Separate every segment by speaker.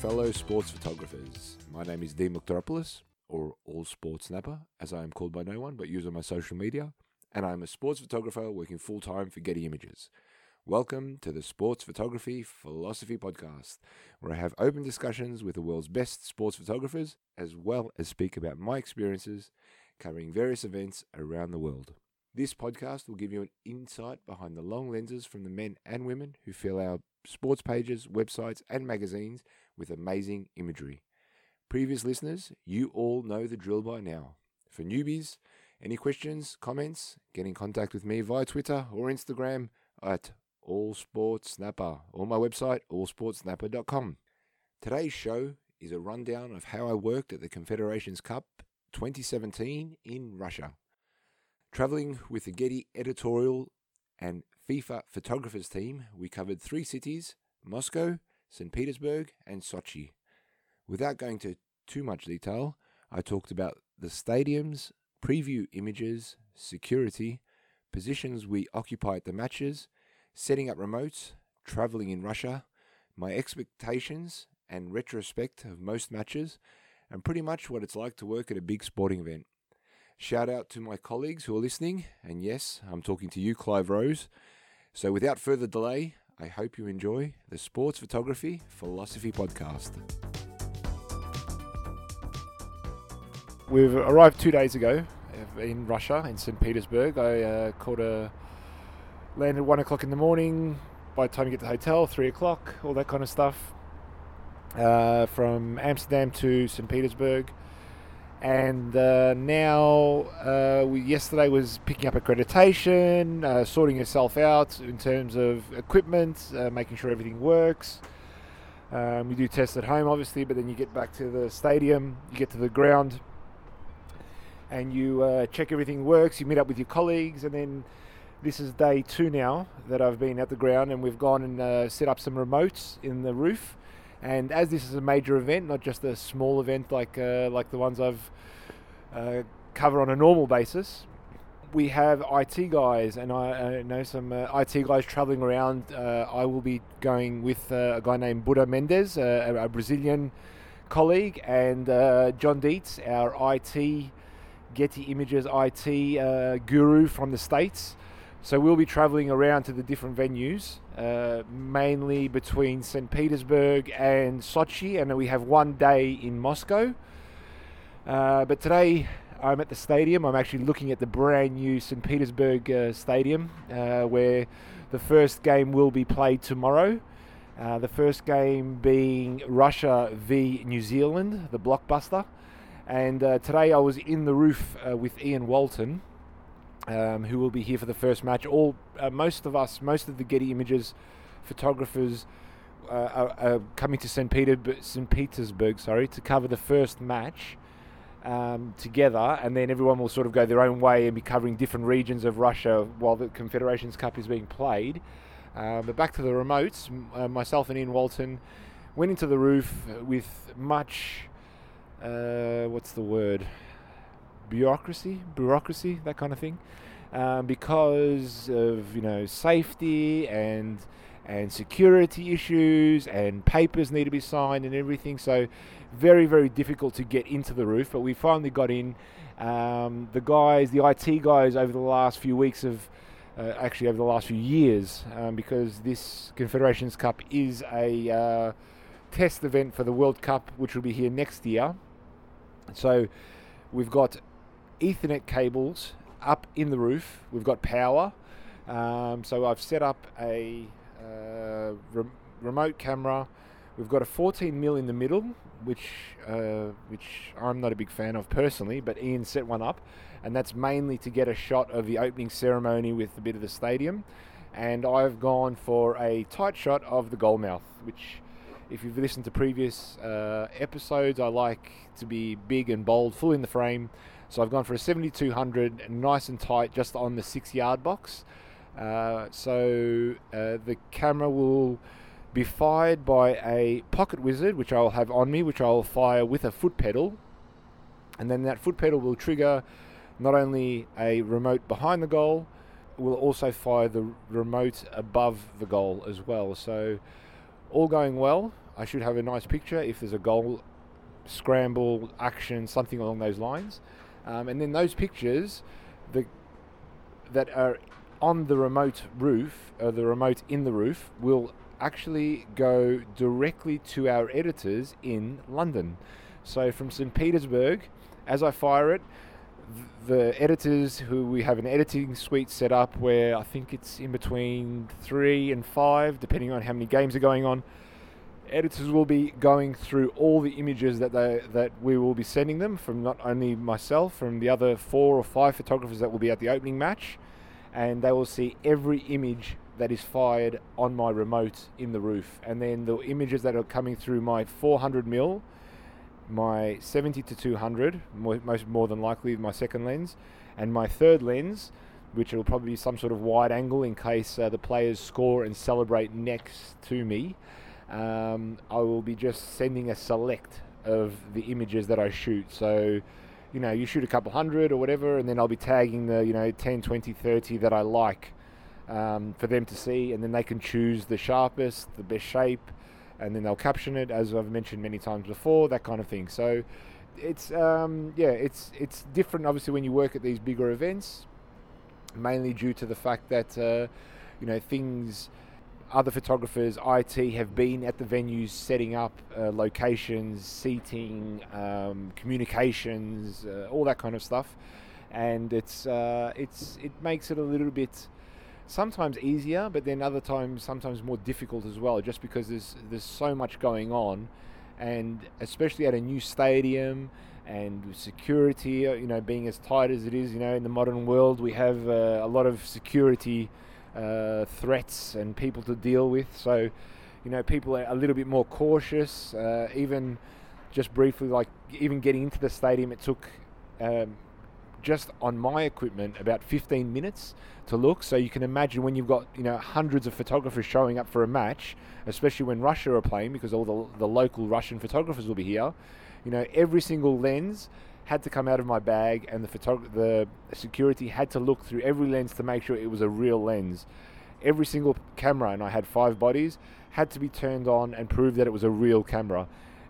Speaker 1: Fellow sports photographers. My name is Dean Mouhtaropoulos, or All Sports Snapper, as I am called by no one but used on my social media, and I am a sports photographer working full time for Getty Images. Welcome to the Sports Photography Philosophy Podcast, where I have open discussions with the world's best sports photographers, as well as speak about my experiences covering various events around the world. This podcast will give you an insight behind the long lenses from the men and women who fill our sports pages, websites, and magazines with amazing imagery. Previous listeners, you all know the drill by now. For newbies, any questions, comments, get in contact with me via Twitter or Instagram at all sports snapper or my website allsportsnapper.com. Today's show is a rundown of how I worked at the Confederations Cup 2017 in Russia. Traveling with the Getty editorial and FIFA photographers team, we covered three cities Moscow, St. Petersburg, and Sochi. Without going to too much detail, I talked about the stadiums, preview images, security, positions we occupy at the matches, setting up remotes, traveling in Russia, my expectations and retrospect of most matches, and pretty much what it's like to work at a big sporting event. Shout out to my colleagues who are listening, and yes, I'm talking to you, Clive Rose. So without further delay, I hope you enjoy the Sports Photography Philosophy Podcast. We've arrived two days ago in Russia, in St. Petersburg. I uh, caught a landed one o'clock in the morning. By the time you get to the hotel, three o'clock, all that kind of stuff. Uh, from Amsterdam to St. Petersburg, and uh, now uh, we yesterday was picking up accreditation, uh, sorting yourself out in terms of equipment, uh, making sure everything works. Um, do tests at home, obviously, but then you get back to the stadium, you get to the ground, and you uh, check everything works. You meet up with your colleagues, and then this is day two now that I've been at the ground, and we've gone and uh, set up some remotes in the roof. And as this is a major event, not just a small event like uh, like the ones I've uh, cover on a normal basis, we have IT guys, and I, I know some uh, IT guys traveling around. Uh, I will be going with uh, a guy named Buda Mendes, a, a Brazilian colleague, and uh, John Dietz, our IT Getty Images IT guru from the States. So we'll be traveling around to the different venues, uh, mainly between St. Petersburg and Sochi, and we have one day in Moscow. Uh, but today I'm at the stadium. I'm actually looking at the brand new St. Petersburg uh, Stadium, uh, where the first game will be played tomorrow. Uh, the first game being Russia v New Zealand, the blockbuster. And uh, today I was in the roof with Ian Walton um, who will be here for the first match. All uh, most of us, most of the Getty Images photographers uh, are, are, coming to St. Peter, St. Petersburg, sorry, to cover the first match um, together, and then everyone will sort of go their own way and be covering different regions of Russia while the Confederations Cup is being played. Uh, but back to the remotes, uh, myself and Ian Walton went into the roof with much. Uh, what's the word? Bureaucracy, bureaucracy, that kind of thing, um, because of you know safety and and security issues and papers need to be signed and everything. So very very difficult to get into the roof, but we finally got in. Um, the guys, the IT guys, over the last few weeks have. Uh, actually, over the last few years, um, because this Confederations Cup is a uh, test event for the World Cup, which will be here next year. So, we've got Ethernet cables up in the roof. We've got power. Um, so I've set up a uh, re- remote camera. We've got a 14 mil in the middle, which uh, which I'm not a big fan of personally, but Ian set one up, and that's mainly to get a shot of the opening ceremony with a bit of the stadium. And I've gone for a tight shot of the goal mouth, which, if you've listened to previous uh, episodes, I like to be big and bold, full in the frame. So I've gone for a 7200, nice and tight, just on the six yard box. Uh, so uh, the camera will be fired by a pocket wizard, which I'll have on me, which I'll fire with a foot pedal. And then that foot pedal will trigger not only a remote behind the goal, will also fire the remote above the goal as well. So all going well. I should have a nice picture if there's a goal, scramble, action, something along those lines. Um, and then those pictures the, that are on the remote roof, or the remote in the roof, will actually go directly to our editors in London. So from St. Petersburg, as I fire it, the editors who we have an editing suite set up where I think it's in between three and five, depending on how many games are going on. Editors will be going through all the images that they that we will be sending them from not only myself, from the other four or five photographers that will be at the opening match, and they will see every image that is fired on my remote in the roof, and then the images that are coming through my 400 mil my 70 to 200, more, most more than likely my second lens, and my third lens, which will probably be some sort of wide angle in case uh, the players score and celebrate next to me. Um, I will be just sending a select of the images that I shoot. So, you know, you shoot a couple hundred or whatever, and then I'll be tagging the, you know, 10, 20, 30 that I like um, for them to see, and then they can choose the sharpest, the best shape, and then they'll caption it as I've mentioned many times before, that kind of thing. So it's um, yeah, it's it's different obviously when you work at these bigger events, mainly due to the fact that uh, you know things. Other photographers, IT, have been at the venues setting up uh, locations, seating, um, communications, uh, all that kind of stuff, and it's uh, it's it makes it a little bit sometimes easier, but then other times sometimes more difficult as well, just because there's there's so much going on, and especially at a new stadium and security, uh, you know, being as tight as it is, you know, in the modern world, we have uh, a lot of security uh, threats and people to deal with. So, you know, people are a little bit more cautious. Uh, even just briefly, like even getting into the stadium, it took. Um, just on my equipment about 15 minutes to look. So you can imagine when you've got you know hundreds of photographers showing up for a match, especially when Russia are playing, because all the the local Russian photographers will be here. You know, every single lens had to come out of my bag, and the photog- the security had to look through every lens to make sure it was a real lens. Every single camera, and I had five bodies, had to be turned on and prove that it was a real camera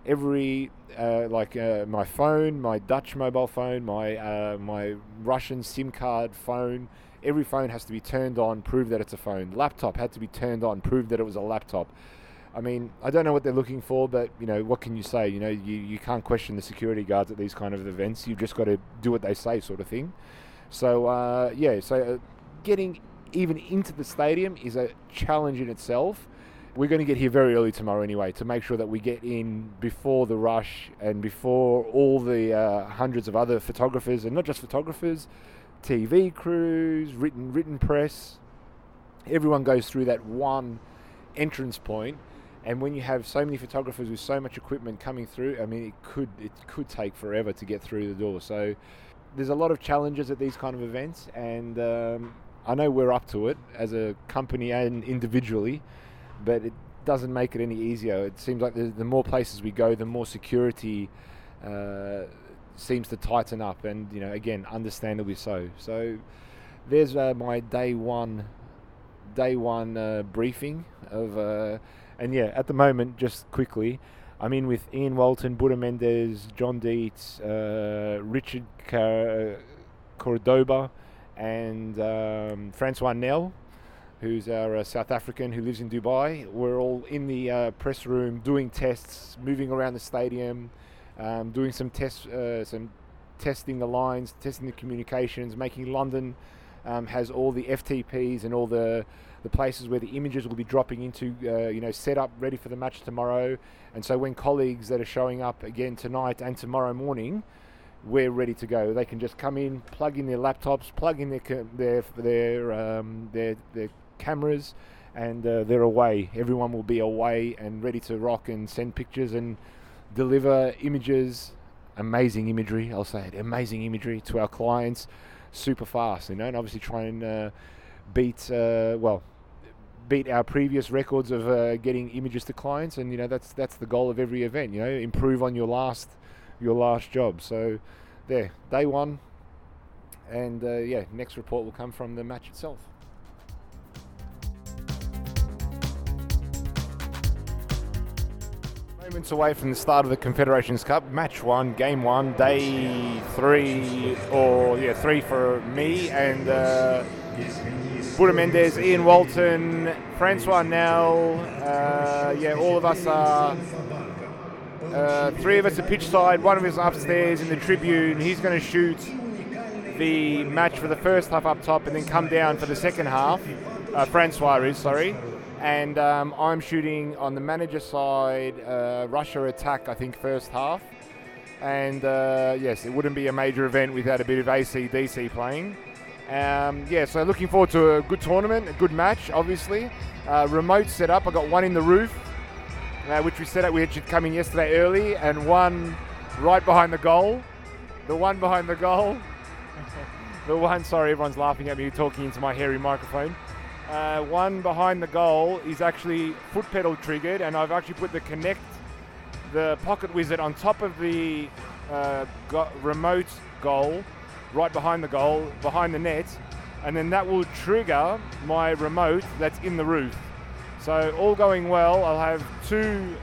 Speaker 1: every uh, like uh, my phone, my Dutch mobile phone, my uh, my Russian SIM card phone. Every phone has to be turned on, prove that it's a phone. Laptop had to be turned on, prove that it was a laptop. I mean, I don't know what they're looking for, but you know, what can you say? You know, you, you can't question the security guards at these kind of events. You've just got to do what they say, sort of thing. So uh, yeah, so uh, getting even into the stadium is a challenge in itself we're going to get here very early tomorrow anyway to make sure that we get in before the rush and before all the uh, hundreds of other photographers and not just photographers, TV crews, written written press. Everyone goes through that one entrance point, and when you have so many photographers with so much equipment coming through, I mean, it could it could take forever to get through the door. So there's a lot of challenges at these kind of events, and um, I know we're up to it as a company and individually but it doesn't make it any easier. It seems like the, the more places we go, the more security uh, seems to tighten up, and you know, again, understandably so. So there's uh, my day one, day one uh, briefing of, uh, and yeah, at the moment, just quickly. I'm in with Ian Walton, Buda Mendes, John Dietz, uh, Richard Car- Cordoba, and um, Francois Nel who's our uh, South African who lives in Dubai. We're all in the uh, press room doing tests, moving around the stadium, um, doing some tests, uh, some testing the lines, testing the communications, making London um, has all the FTPs and all the the places where the images will be dropping into, uh, you know, set up ready for the match tomorrow. And so when colleagues that are showing up again tonight and tomorrow morning, we're ready to go. They can just come in, plug in their laptops, plug in their their their um, their, their cameras, and uh, they're away. Everyone will be away and ready to rock and send pictures and deliver images, amazing imagery. I'll say it, amazing imagery to our clients, super fast. You know, and obviously try and uh, beat uh, well beat our previous records of uh, getting images to clients and you know that's that's the goal of every event you know improve on your last your last job. So there day one. And uh, yeah next report will come from the match itself. Moments away from the start of the Confederations Cup, match one, game one, day three, or yeah, three for me and uh, Buda Mendes, Ian Walton, Francois Nel. Uh, yeah, all of us are. Uh, three of us are pitch side, one of us upstairs in the tribune. He's going to shoot the match for the first half up top and then come down for the second half. Uh, Francois is, sorry. And um, I'm shooting on the manager side, uh, Russia attack, I think, first half. And uh, yes, it wouldn't be a major event without a bit of AC/DC playing. Um, yeah, so looking forward to a good tournament, a good match, obviously. Uh, remote setup, I got one in the roof, uh, which we set up. We had come in yesterday early, and one right behind the goal. The one behind the goal. the one, sorry, everyone's laughing at me talking into my hairy microphone. Uh, one behind the goal is actually foot pedal triggered, and I've actually put the connect, the Pocket Wizard, on top of the uh, go- remote goal, right behind the goal, behind the net, and then that will trigger my remote that's in the roof. So all going well, I'll have two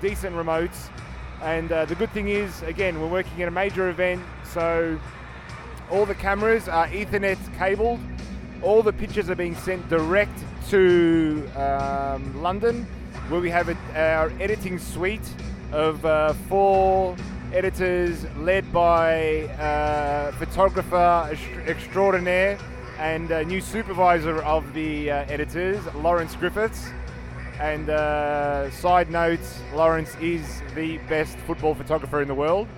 Speaker 1: decent remotes, and uh, the good thing is, again, we're working at a major event, so all the cameras are Ethernet cabled. All the pictures are being sent direct to um, London, where we have a, our editing suite of uh, four editors led by uh, photographer extraordinaire and uh, new supervisor of the uh, editors, Lawrence Griffiths. And uh, side notes, Lawrence is the best football photographer in the world.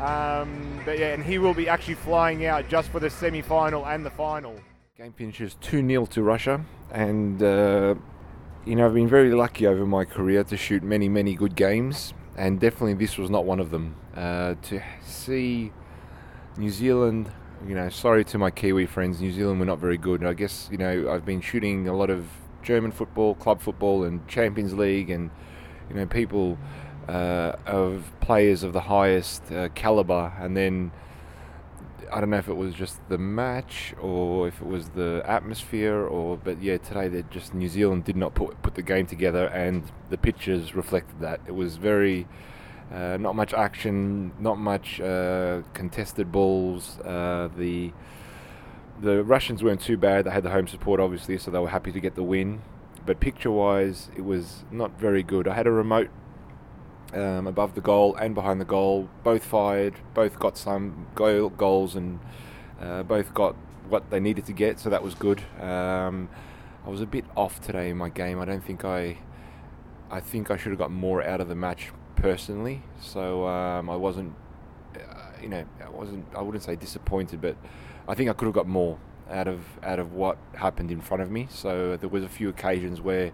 Speaker 1: Um, but yeah, and he will be actually flying out just for the semi-final and the final. Game finishes 2 0 to Russia, and uh, you know, I've been very lucky over my career to shoot many, many good games, and definitely this was not one of them. Uh, to see New Zealand, you know, sorry to my Kiwi friends, New Zealand were not very good. I guess, you know, I've been shooting a lot of German football, club football, and Champions League, and, you know, people uh, of players of the highest uh, caliber, and then I don't know if it was just the match or if it was the atmosphere or but yeah today they just New Zealand did not put put the game together and the pictures reflected that it was very uh, not much action not much uh, contested balls uh, the the Russians weren't too bad they had the home support obviously so they were happy to get the win but picture wise it was not very good I had a remote um, above the goal and behind the goal. Both fired, both got some goal, goals, and uh, both got what they needed to get, so that was good. Um, I was a bit off today in my game. I don't think I. I think I should have got more out of the match personally. So um, I wasn't, uh, you know, I wasn't. I wouldn't say disappointed, but I think I could have got more out of out of what happened in front of me. So there was a few occasions where,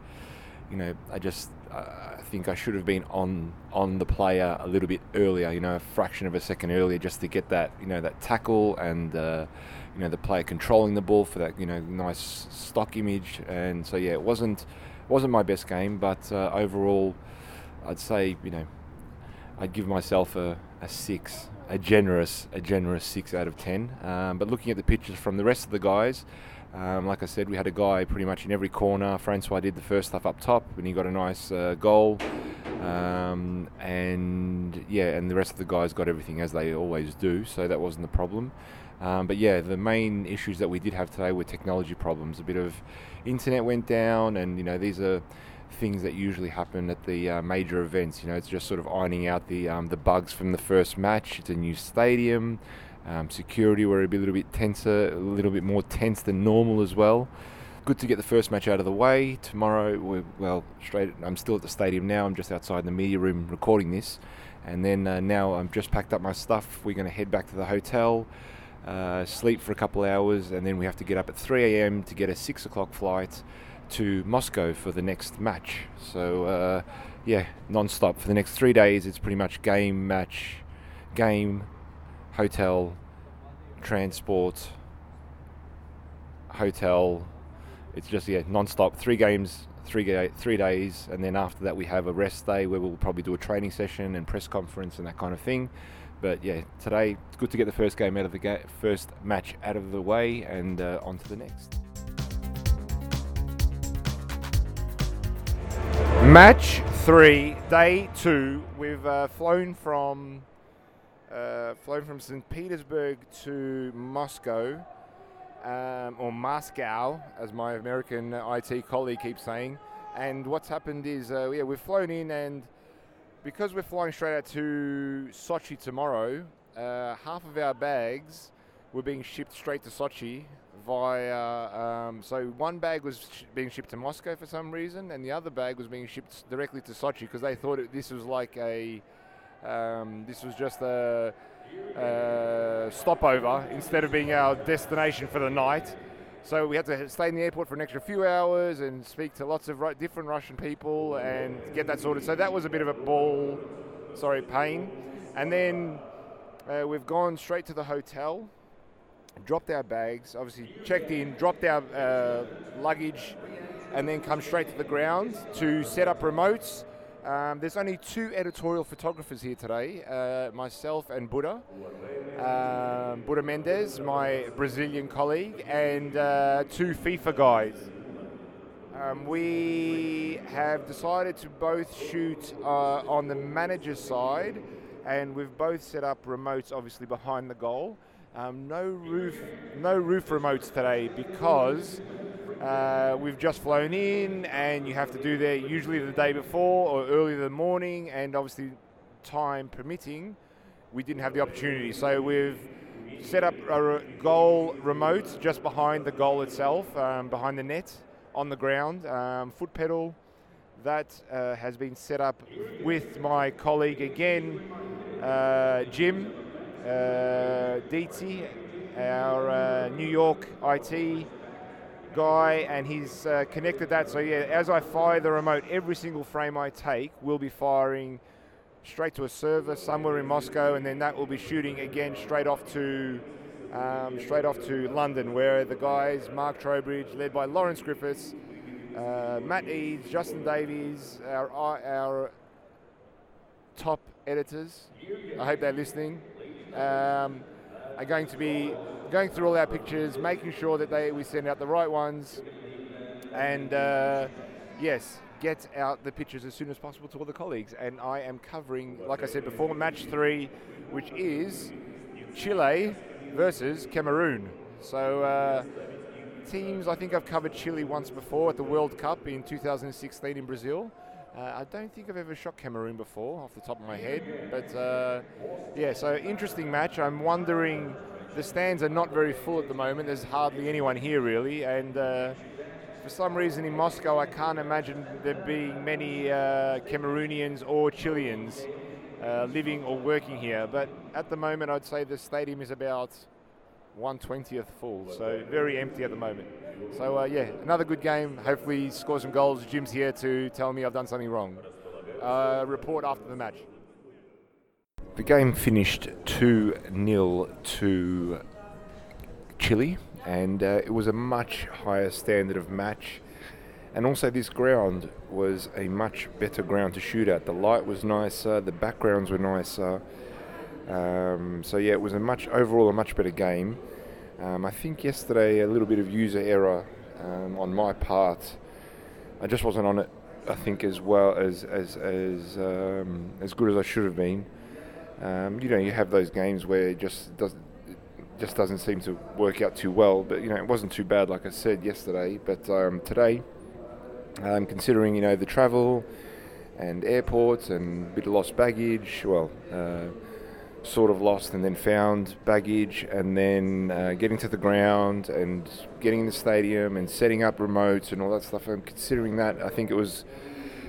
Speaker 1: you know, I just I think I should have been on on the player a little bit earlier, you know, a fraction of a second earlier, just to get that, you know, that tackle and uh, you know the player controlling the ball for that, you know, nice stock image. And so yeah, it wasn't wasn't my best game, but uh, overall, I'd say you know, I'd give myself a, a six, a generous a generous six out of ten. Um, but looking at the pictures from the rest of the guys. Um, like I said, we had a guy pretty much in every corner. Francois did the first stuff up top, and he got a nice uh, goal. Um, and yeah, and the rest of the guys got everything as they always do, so that wasn't the problem. Um, but yeah, the main issues that we did have today were technology problems. A bit of internet went down, and you know these are things that usually happen at the uh, major events. You know, it's just sort of ironing out the um, the bugs from the first match. It's a new stadium. Um, security were a, little bit tenser, a little bit more tense than normal as well. Good to get the first match out of the way. Tomorrow, we're, well, straight. I'm still at the stadium now. I'm just outside the media room recording this, and then uh, now I'm just packed up my stuff. We're going to head back to the hotel, uh, sleep for a couple hours, and then we have to get up at 3 a.m. to get a six o'clock flight to Moscow for the next match. So, uh, yeah, non-stop for the next three days. It's pretty much game, match, game, hotel, transport, hotel. It's just yeah, non-stop. Three games, three ga- three days, and then after that we have a rest day where we'll probably do a training session and press conference and that kind of thing. But yeah, today it's good to get the first game out of the ga- first match out of the way and uh, on to the next. Match three, day two. We've uh, flown from uh, flown from St. Petersburg to Moscow, um, or Moscow, as my American IT colleague keeps saying. And what's happened is, uh, yeah, we've flown in, and because we're flying straight out to Sochi tomorrow, uh, half of our bags were being shipped straight to Sochi via. Um, so one bag was sh- being shipped to Moscow for some reason, and the other bag was being shipped directly to Sochi because they thought it, this was like a. Um, this was just a, a stopover instead of being our destination for the night. So we had to stay in the airport for an extra few hours and speak to lots of ru- different Russian people and get that sorted. So that was a bit of a ball, sorry, pain. And then uh, we've gone straight to the hotel, dropped our bags, obviously checked in, dropped our uh, luggage, and then come straight to the ground to set up remotes. Um, there's only two editorial photographers here today, uh, myself and Buda. Um, Buda Mendes, my Brazilian colleague, and uh, two FIFA guys. Um, we have decided to both shoot uh, on the manager's side, and we've both set up remotes, obviously behind the goal. Um, no roof, no roof remotes today because uh, we've just flown in, and you have to do that usually the day before or early in the morning, and obviously time permitting, we didn't have the opportunity. So we've set up a goal remote just behind the goal itself, um, behind the net on the ground, um, foot pedal. That uh, has been set up with my colleague again, uh, Jim uh, Dietzy, our uh, New York IT guy, and he's uh, connected that. So yeah, as I fire the remote, every single frame I take will be firing straight to a server somewhere in Moscow, and then that will be shooting again straight off to um, straight off to London, where the guys Mark Trowbridge, led by Lawrence Griffiths, uh, Matt Eads, Justin Davies, our our top editors. I hope they're listening. Um, are going to be going through all our pictures, making sure that they we send out the right ones, and uh, yes, get out the pictures as soon as possible to all the colleagues. And I am covering, like I said before, match three, which is Chile versus Cameroon. So. Uh, teams, I think I've covered Chile once before at the World Cup in 2016 in Brazil. Uh, I don't think I've ever shot Cameroon before, off the top of my head. But uh, yeah, so interesting match. I'm wondering, the stands are not very full at the moment. There's hardly anyone here really, and uh, for some reason in Moscow, I can't imagine there being many uh, Cameroonians or Chileans uh, living or working here. But at the moment, I'd say the stadium is about 120th full, so very empty at the moment. So uh, yeah, another good game. Hopefully, score some goals. Jim's here to tell me I've done something wrong. Uh, report after the match. The game finished 2 0 to Chile, and uh, it was a much higher standard of match. And also, this ground was a much better ground to shoot at. The light was nicer, the backgrounds were nicer. Um, so yeah, it was a much overall a much better game. Um, I think yesterday a little bit of user error um, on my part. I just wasn't on it. I think as well as as as um, as good as I should have been. Um, you know, you have those games where it just does it just doesn't seem to work out too well. But you know, it wasn't too bad, like I said yesterday. But um, today, considering you know the travel and airports and a bit of lost baggage, well. Uh, sort of lost and then found baggage and then uh, getting to the ground and getting in the stadium and setting up remotes and all that stuff. And considering that, I think it was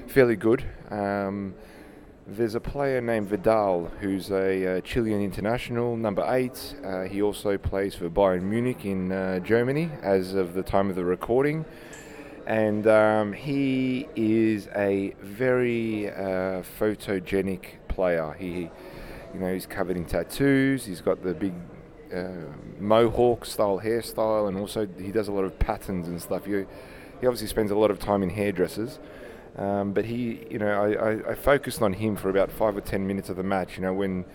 Speaker 1: fairly good. Um, there's a player named Vidal who's a uh, Chilean international, number eight. Uh, he also plays for Bayern Munich in uh, Germany as of the time of the recording. And um, he is a very uh, photogenic player. He you know, he's covered in tattoos. He's got the big uh, mohawk style hairstyle, and also he does a lot of patterns and stuff. He, he obviously spends a lot of time in hairdressers. Um, but he, you know, I, I, I, focused on him for about five or ten minutes of the match. You know, when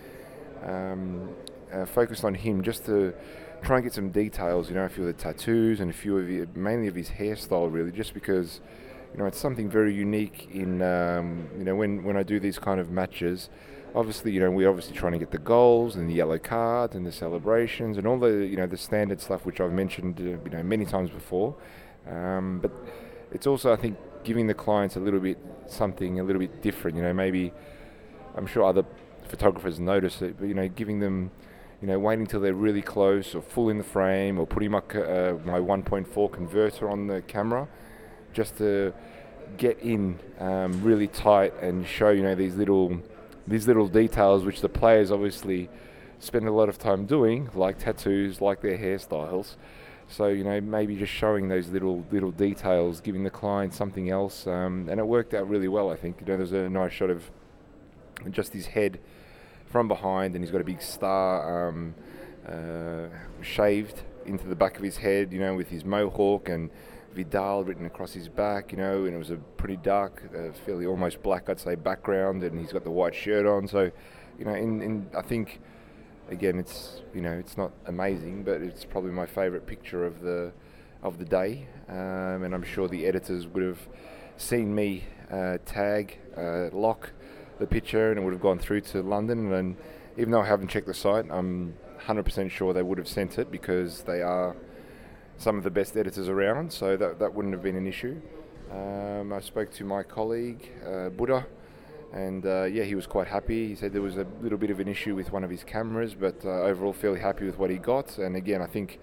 Speaker 1: um, uh, focused on him just to try and get some details. You know, a few of the tattoos and a few of the, mainly of his hairstyle, really, just because you know, it's something very unique in, um, you know, when, when I do these kind of matches. Obviously, you know, we're obviously trying to get the goals and the yellow cards and the celebrations and all the, you know, the standard stuff which I've mentioned, uh, you know, many times before. Um, but it's also, I think, giving the clients a little bit something a little bit different. You know, maybe I'm sure other photographers notice it, but you know, giving them, you know, waiting till they're really close or full in the frame, or putting my uh, my 1.4 converter on the camera, just to get in um, really tight and show you know these little these little details which the players obviously spend a lot of time doing, like tattoos, like their hairstyles. So you know maybe just showing those little little details, giving the client something else, um, and it worked out really well. I think you know there's a nice shot of just his head from behind, and he's got a big star um, uh, shaved into the back of his head, you know, with his mohawk and Vidal written across his back, you know, and it was a pretty dark, uh, fairly almost black, I'd say, background, and he's got the white shirt on. So, you know, in, in I think, again, it's you know, it's not amazing, but it's probably my favourite picture of the of the day, um, and I'm sure the editors would have seen me uh, tag uh, lock the picture, and it would have gone through to London. And even though I haven't checked the site, I'm 100% sure they would have sent it because they are some of the best editors around, so that, that wouldn't have been an issue. Um, I spoke to my colleague, uh, Buda, and uh, yeah, he was quite happy. He said there was a little bit of an issue with one of his cameras, but uh, overall, fairly happy with what he got. And again, I think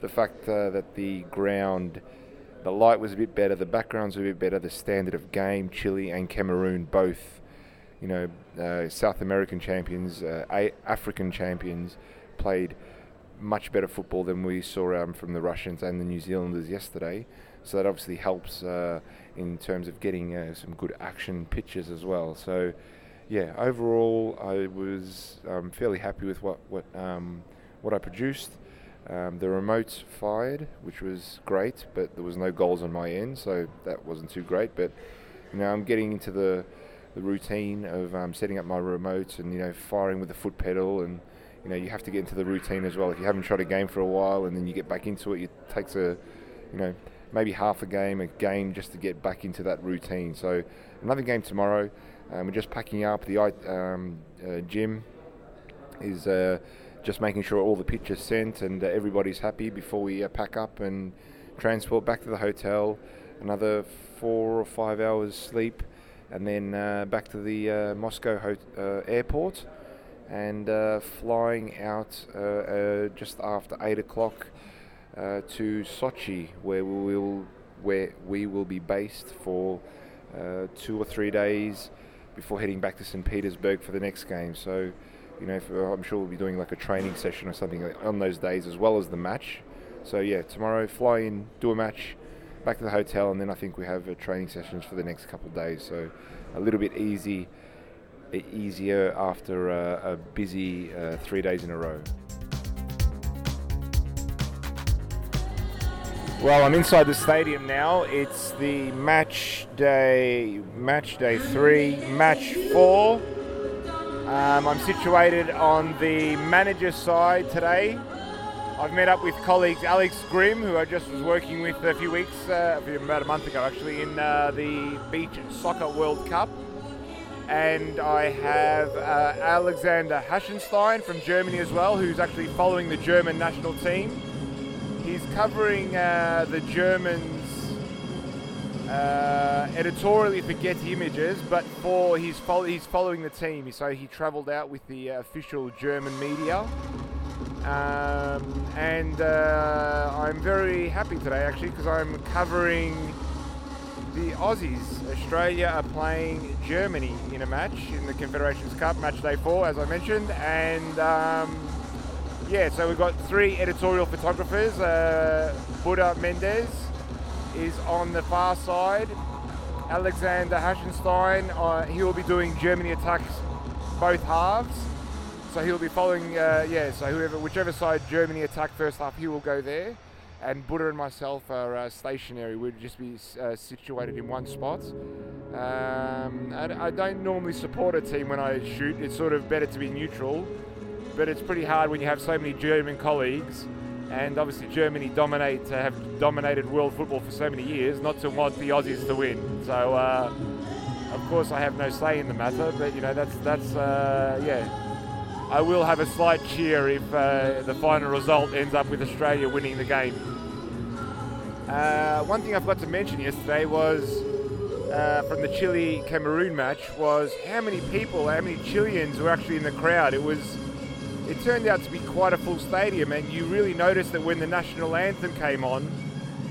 Speaker 1: the fact uh, that the ground, the light was a bit better, the backgrounds were a bit better, the standard of game, Chile and Cameroon both, you know, uh, South American champions, uh, African champions, played much better football than we saw um, from the Russians and the New Zealanders yesterday. So that obviously helps uh, in terms of getting uh, some good action pitches as well. So yeah, overall I was um, fairly happy with what what um, what I produced. Um, the remote fired, which was great, but there was no goals on my end, so that wasn't too great. But you know, I'm getting into the the routine of um, setting up my remote and you know firing with the foot pedal and you know you have to get into the routine as well. If you haven't shot a game for a while and then you get back into it, it takes a you know maybe half a game, a game just to get back into that routine. So another game tomorrow. Um, we're just packing up. The um, uh, Jim is uh, just making sure all the pictures sent and uh, everybody's happy before we uh, pack up and transport back to the hotel. Another four or five hours sleep, and then uh, back to the uh, Moscow ho- airport and uh, flying out uh, uh, just after eight o'clock uh, to Sochi, where we will where we will be based for uh, two or three days before heading back to St. Petersburg for the next game. So, you know, I'm sure we'll be doing like a training session or something on those days as well as the match. So yeah, tomorrow fly in, do a match, back to the hotel, and then I think we have training sessions for the next couple of days. So a little bit easy easier after a, a busy uh, three days in a row. Well, I'm inside the stadium now. It's the match day, match day three, match four. Um, I'm situated on the manager side today. I've met up with colleagues Alex Grimm, who I just was working with a few weeks, uh, about a month ago actually, in uh, the Beach Soccer World Cup and I have uh, Alexander Hassenstein from Germany as well, who's actually following the German national team. He's covering uh, the Germans uh, editorially for Getty Images, but for he's, he's following the team, so he travelled out with the official German media. Um, and uh, I'm very happy today actually because I'm covering the Aussies. Australia are playing Germany in a match in the Confederations Cup, match day four, as I mentioned. And um, yeah, so we've got three editorial photographers. Uh, Buda Mendes is on the far side. Alexander Hassenstein, uh, he will be doing Germany attacks both halves. So he'll be following, uh, yeah, so whoever, whichever side Germany attack first half, he will go there and Buda and myself are uh, stationary. We'd just be uh, situated in one spot. Um, I, don't normally support a team when I shoot. It's sort of better to be neutral, but it's pretty hard when you have so many German colleagues and obviously Germany dominate uh, have dominated world football for so many years, not to want the Aussies to win. So uh, of course I have no say in the matter, but you know that's that's uh, yeah. I will have a slight cheer if uh, the final result ends up with Australia winning the game. Uh, one thing I forgot to mention yesterday was uh, from the Chile Cameroon match was how many people, how many Chileans were actually in the crowd. It was it turned out to be quite a full stadium, and you really noticed that when the national anthem came on,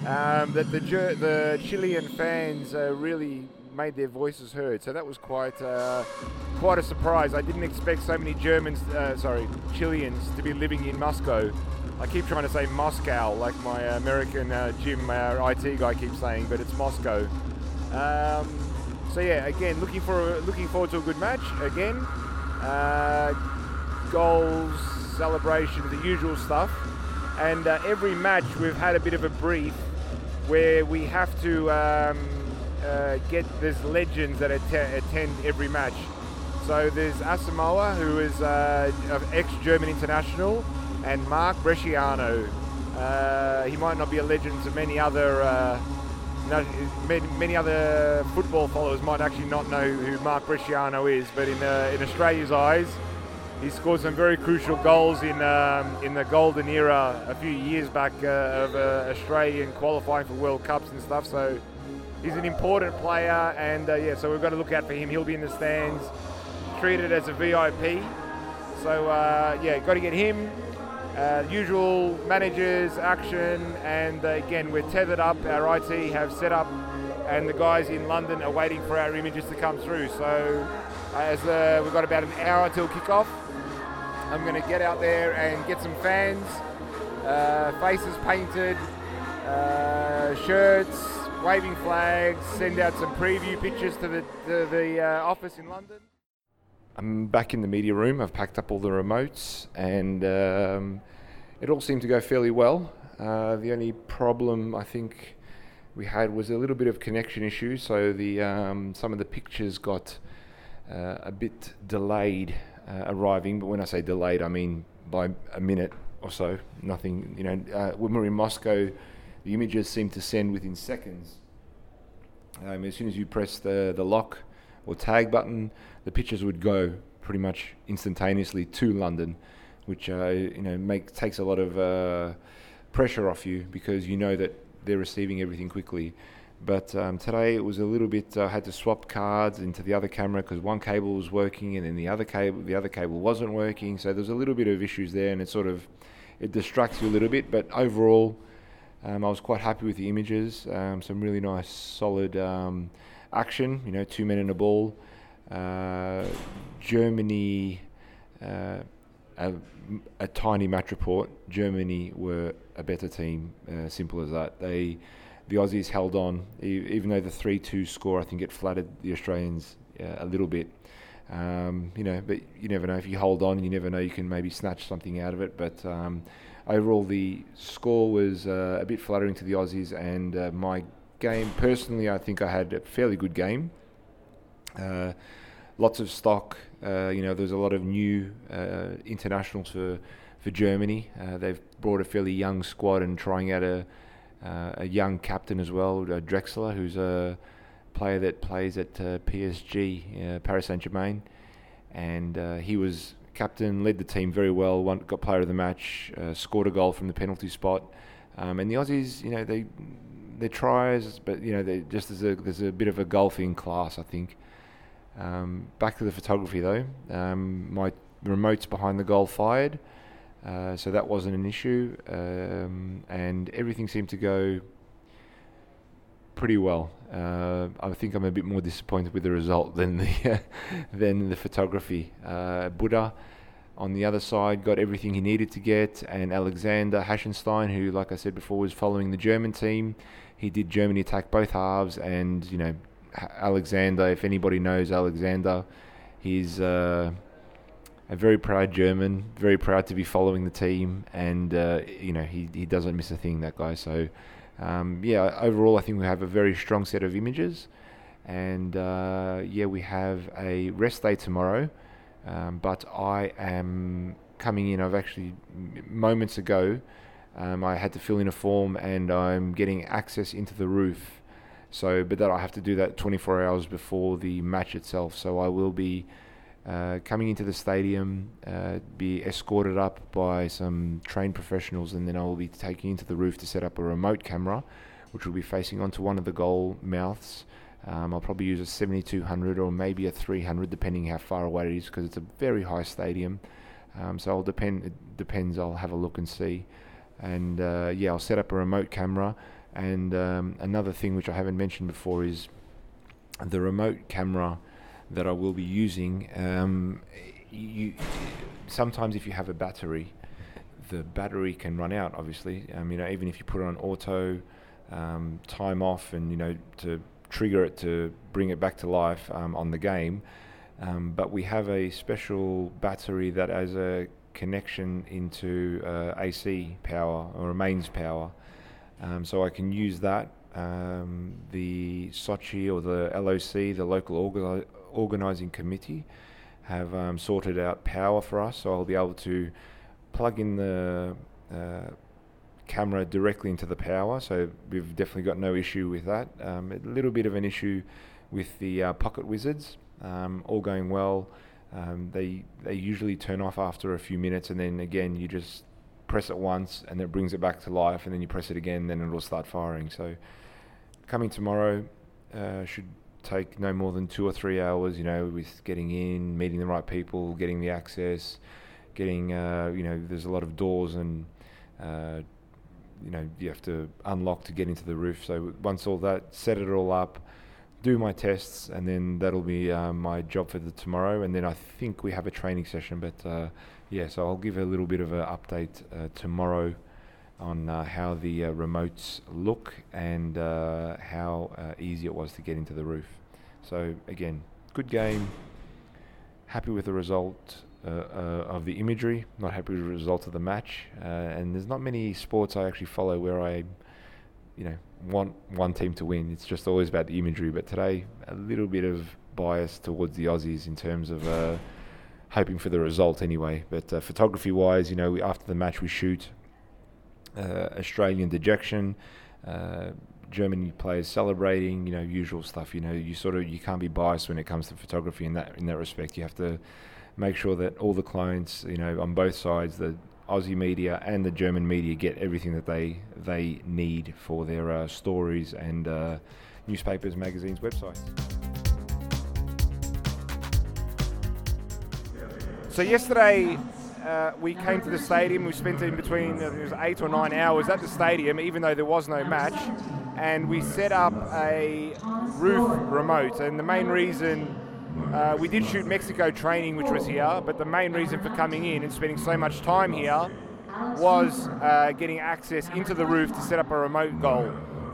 Speaker 1: um, that the the Chilean fans uh, really made their voices heard. So that was quite uh, quite a surprise. I didn't expect so many Germans, uh, sorry, Chileans, to be living in Moscow. I keep trying to say Moscow, like my American uh, Jim uh, IT guy keeps saying, but it's Moscow. Um, so yeah, again, looking for looking forward to a good match again. Uh, goals, celebrations, the usual stuff. And uh, every match we've had a bit of a brief where we have to um, uh, get there's legends that att- attend every match. So there's Asamoah, who is uh, ex-German international, and Mark Bresciano. Uh, he might not be a legend to many other uh, many other football followers might actually not know who Mark Bresciano is, but in uh, in Australia's eyes, he scored some very crucial goals in um, in the golden era a few years back uh, of uh, Australian qualifying for World Cups and stuff. So he's an important player, and uh, yeah, so we've got to look out for him. He'll be in the stands, treated as a VIP. So uh, yeah, got to get him. Uh, usual managers action, and uh, again we're tethered up. Our IT have set up, and the guys in London are waiting for our images to come through. So as we've got about an hour till kickoff. I'm going to get out there and get some fans, uh, faces painted, uh, shirts, waving flags, send out some preview pictures to the, to the uh, office in London. I'm back in the media room. I've packed up all the remotes and um, it all seemed to go fairly well. Uh, the only problem I think we had was a little bit of connection issue, so the um, some of the pictures got uh, a bit delayed uh, arriving. But when I say delayed, I mean by a minute or so. Nothing, you know. Uh, when we are in Moscow, the images seem to send within seconds. Um, as soon as you press the the lock or tag button, the pictures would go pretty much instantaneously to London, which uh, you know make takes a lot of uh, pressure off you because you know that they're receiving everything quickly. But um, today it was a little bit. I uh, had to swap cards into the other camera because one cable was working and then the other cable the other cable wasn't working. So there's a little bit of issues there, and it sort of it distracts you a little bit. But overall, um, I was quite happy with the images. Um, some really nice, solid um, action. You know, two men in a ball. Uh, Germany. Uh, a, a, tiny match report. Germany were a better team. Uh, simple as that. They the Aussies held on, even though the 3 2 score, I think it flattered the Australians uh, a little bit. Um, you know, but you never know. If you hold on, you never know. You can maybe snatch something out of it. But um, overall, the score was uh, a bit flattering to the Aussies, and uh, my game personally, I think I had a fairly good game. Uh, lots of stock. Uh, you know, there's a lot of new uh, internationals for for Germany. they've brought a fairly young squad and trying out a uh, a young captain as well, uh, Draxler, who's a player that plays at uh, PSG, uh, Paris Saint Germain, and uh, he was captain, led the team very well, won, got player of the match, uh, scored a goal from the penalty spot, um, and the Aussies, you know, they they tries, but you know, they just there's a there's a bit of a golfing class, I think. Um, back to the photography though, um, my remote's behind the goal fired. Uh, so that wasn't an issue, um, and everything seemed to go pretty well. Uh, I think I'm a bit more disappointed with the result than the than the photography. Uh, Buda on the other side got everything he needed to get, and Alexander Hassenstein, who, like I said before, was following the German team, he did Germany attack both halves, and you know Alexander. If anybody knows Alexander, he's uh, a very proud German, very proud to be following the team, and uh, you know he he doesn't miss a thing. That guy. So um, yeah, overall I think we have a very strong set of images, and uh, yeah, we have a rest day tomorrow. Um, but I am coming in. I've actually moments ago. Um, I had to fill in a form, and I'm getting access into the roof. So, but that I have to do that 24 hours before the match itself. So I will be uh, coming into the stadium, uh, be escorted up by some trained professionals, and then I will be taken into the roof to set up a remote camera, which will be facing onto one of the goal mouths. Um, I'll probably use a 7200 or maybe a 300, depending how far away it is, because it's a very high stadium. Um, so I'll depend. It depends. I'll have a look and see, and uh, yeah, I'll set up a remote camera. And um, another thing which I haven't mentioned before is the remote camera that I will be using. Um, you sometimes if you have a battery, the battery can run out. Obviously, um, you know even if you put it on auto, um, time off, and you know to trigger it to bring it back to life um, on the game. Um, but we have a special battery that has a connection into uh, AC power or mains power. Um, so I can use that. Um, the Sochi or the LOC, the local organi- organising committee, have um, sorted out power for us. So I'll be able to plug in the uh, camera directly into the power. So we've definitely got no issue with that. Um, a little bit of an issue with the uh, Pocket Wizards. Um, all going well. Um, they they usually turn off after a few minutes, and then again you just press it once, and it brings it back to life, and then you press it again, then it'll start firing. So coming tomorrow uh, should take no more than two or three hours. You know, with getting in, meeting the right people, getting the access, getting uh, you know, there's a lot of doors and uh, you know you have to unlock to get into the roof. So once all that, set it all up do my tests, and then that'll be uh, my job for the tomorrow. And then I think we have a training session, but uh, yeah, so I'll give a little bit of an update uh, tomorrow on uh, how the uh, remotes look and uh, how easy it was to get into the roof. So again, good game. Happy with the result. of the imagery, not happy with the result of the match, and there's not many sports I actually follow where I you know want one team to win. It's just always about the imagery. But today, a little bit of bias towards the Aussies in terms of uh, hoping for the result anyway. But uh, photography wise, you know, we, after the match we shoot uh, Australian dejection. Uh, Germany players celebrating, you know, usual stuff. You know, you sort of you can't be biased when it comes to photography in that in that respect. You have to make sure that all the clients, you know, on both sides, the Aussie media and the German media get everything that they they need for their uh, stories and uh, newspapers, magazines, websites. So yesterday uh, we came to the stadium. We spent in between uh, it was eight or nine hours at the stadium, even though there was no match, and we set up a roof remote. And the main reason uh, we did shoot Mexico training, which was here, but the main reason for coming in and spending so much time here was uh, getting access into the roof to set up a remote goal.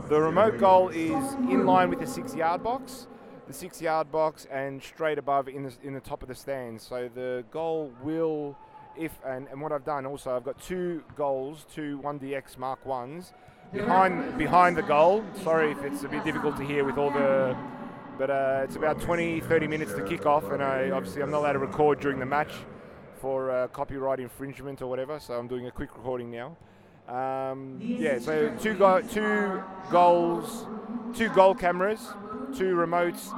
Speaker 1: The remote goal is in line with the six yard box, the six yard box, and straight above in the, in the top of the stands. So the goal will, if and, and what I've done also, I've got two goals, two 1DX Mark 1s behind, behind the goal. Sorry if it's a bit difficult to hear with all the but uh, it's about 20, 30 minutes to kick off, and I obviously I'm not allowed to record during the match for uh, copyright infringement or whatever. So I'm doing a quick recording now. Um, yeah, so two go- two goals, two goal cameras, two remotes,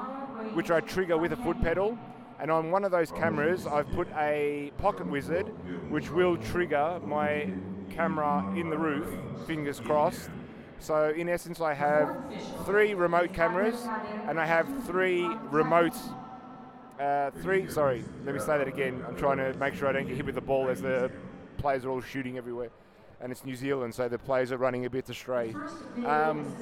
Speaker 1: which I trigger with a foot pedal. And on one of those cameras, I've put a pocket wizard, which will trigger my camera in the roof, fingers crossed, so in essence, I have three remote cameras, and I have three remote. Uh, three. Sorry, let me say that again. I'm trying to make sure I don't get hit with the ball as the players are all shooting everywhere, and it's New Zealand, so the players are running a bit astray. Um,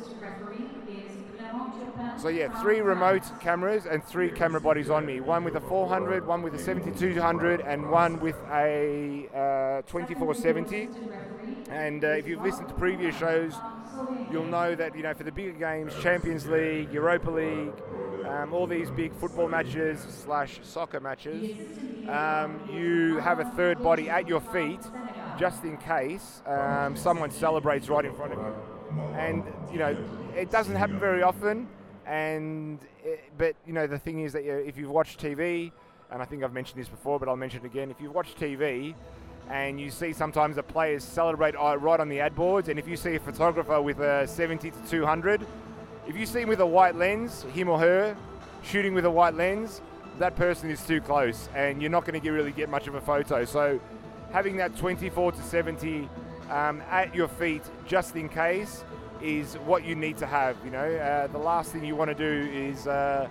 Speaker 1: so yeah, three remote cameras and three camera bodies on me. One with a 400, one with a 7200, and one with a uh, 2470. And uh, if you've listened to previous shows, you'll know that you know for the bigger games, Champions League, Europa League, um, all these big football matches slash soccer matches, um, you have a third body at your feet just in case um, someone celebrates right in front of you. And you know it doesn't happen very often. And it, but you know the thing is that you, if you've watched TV, and I think I've mentioned this before, but I'll mention it again. If you've watched TV, and you see sometimes the players celebrate uh, right on the ad boards. And if you see a photographer with a 70 to 200, if you see him with a white lens, him or her, shooting with a white lens, that person is too close, and you're not going to really get much of a photo. So, having that 24 to 70 um, at your feet, just in case, is what you need to have. You know, uh, the last thing you want to do is. Uh,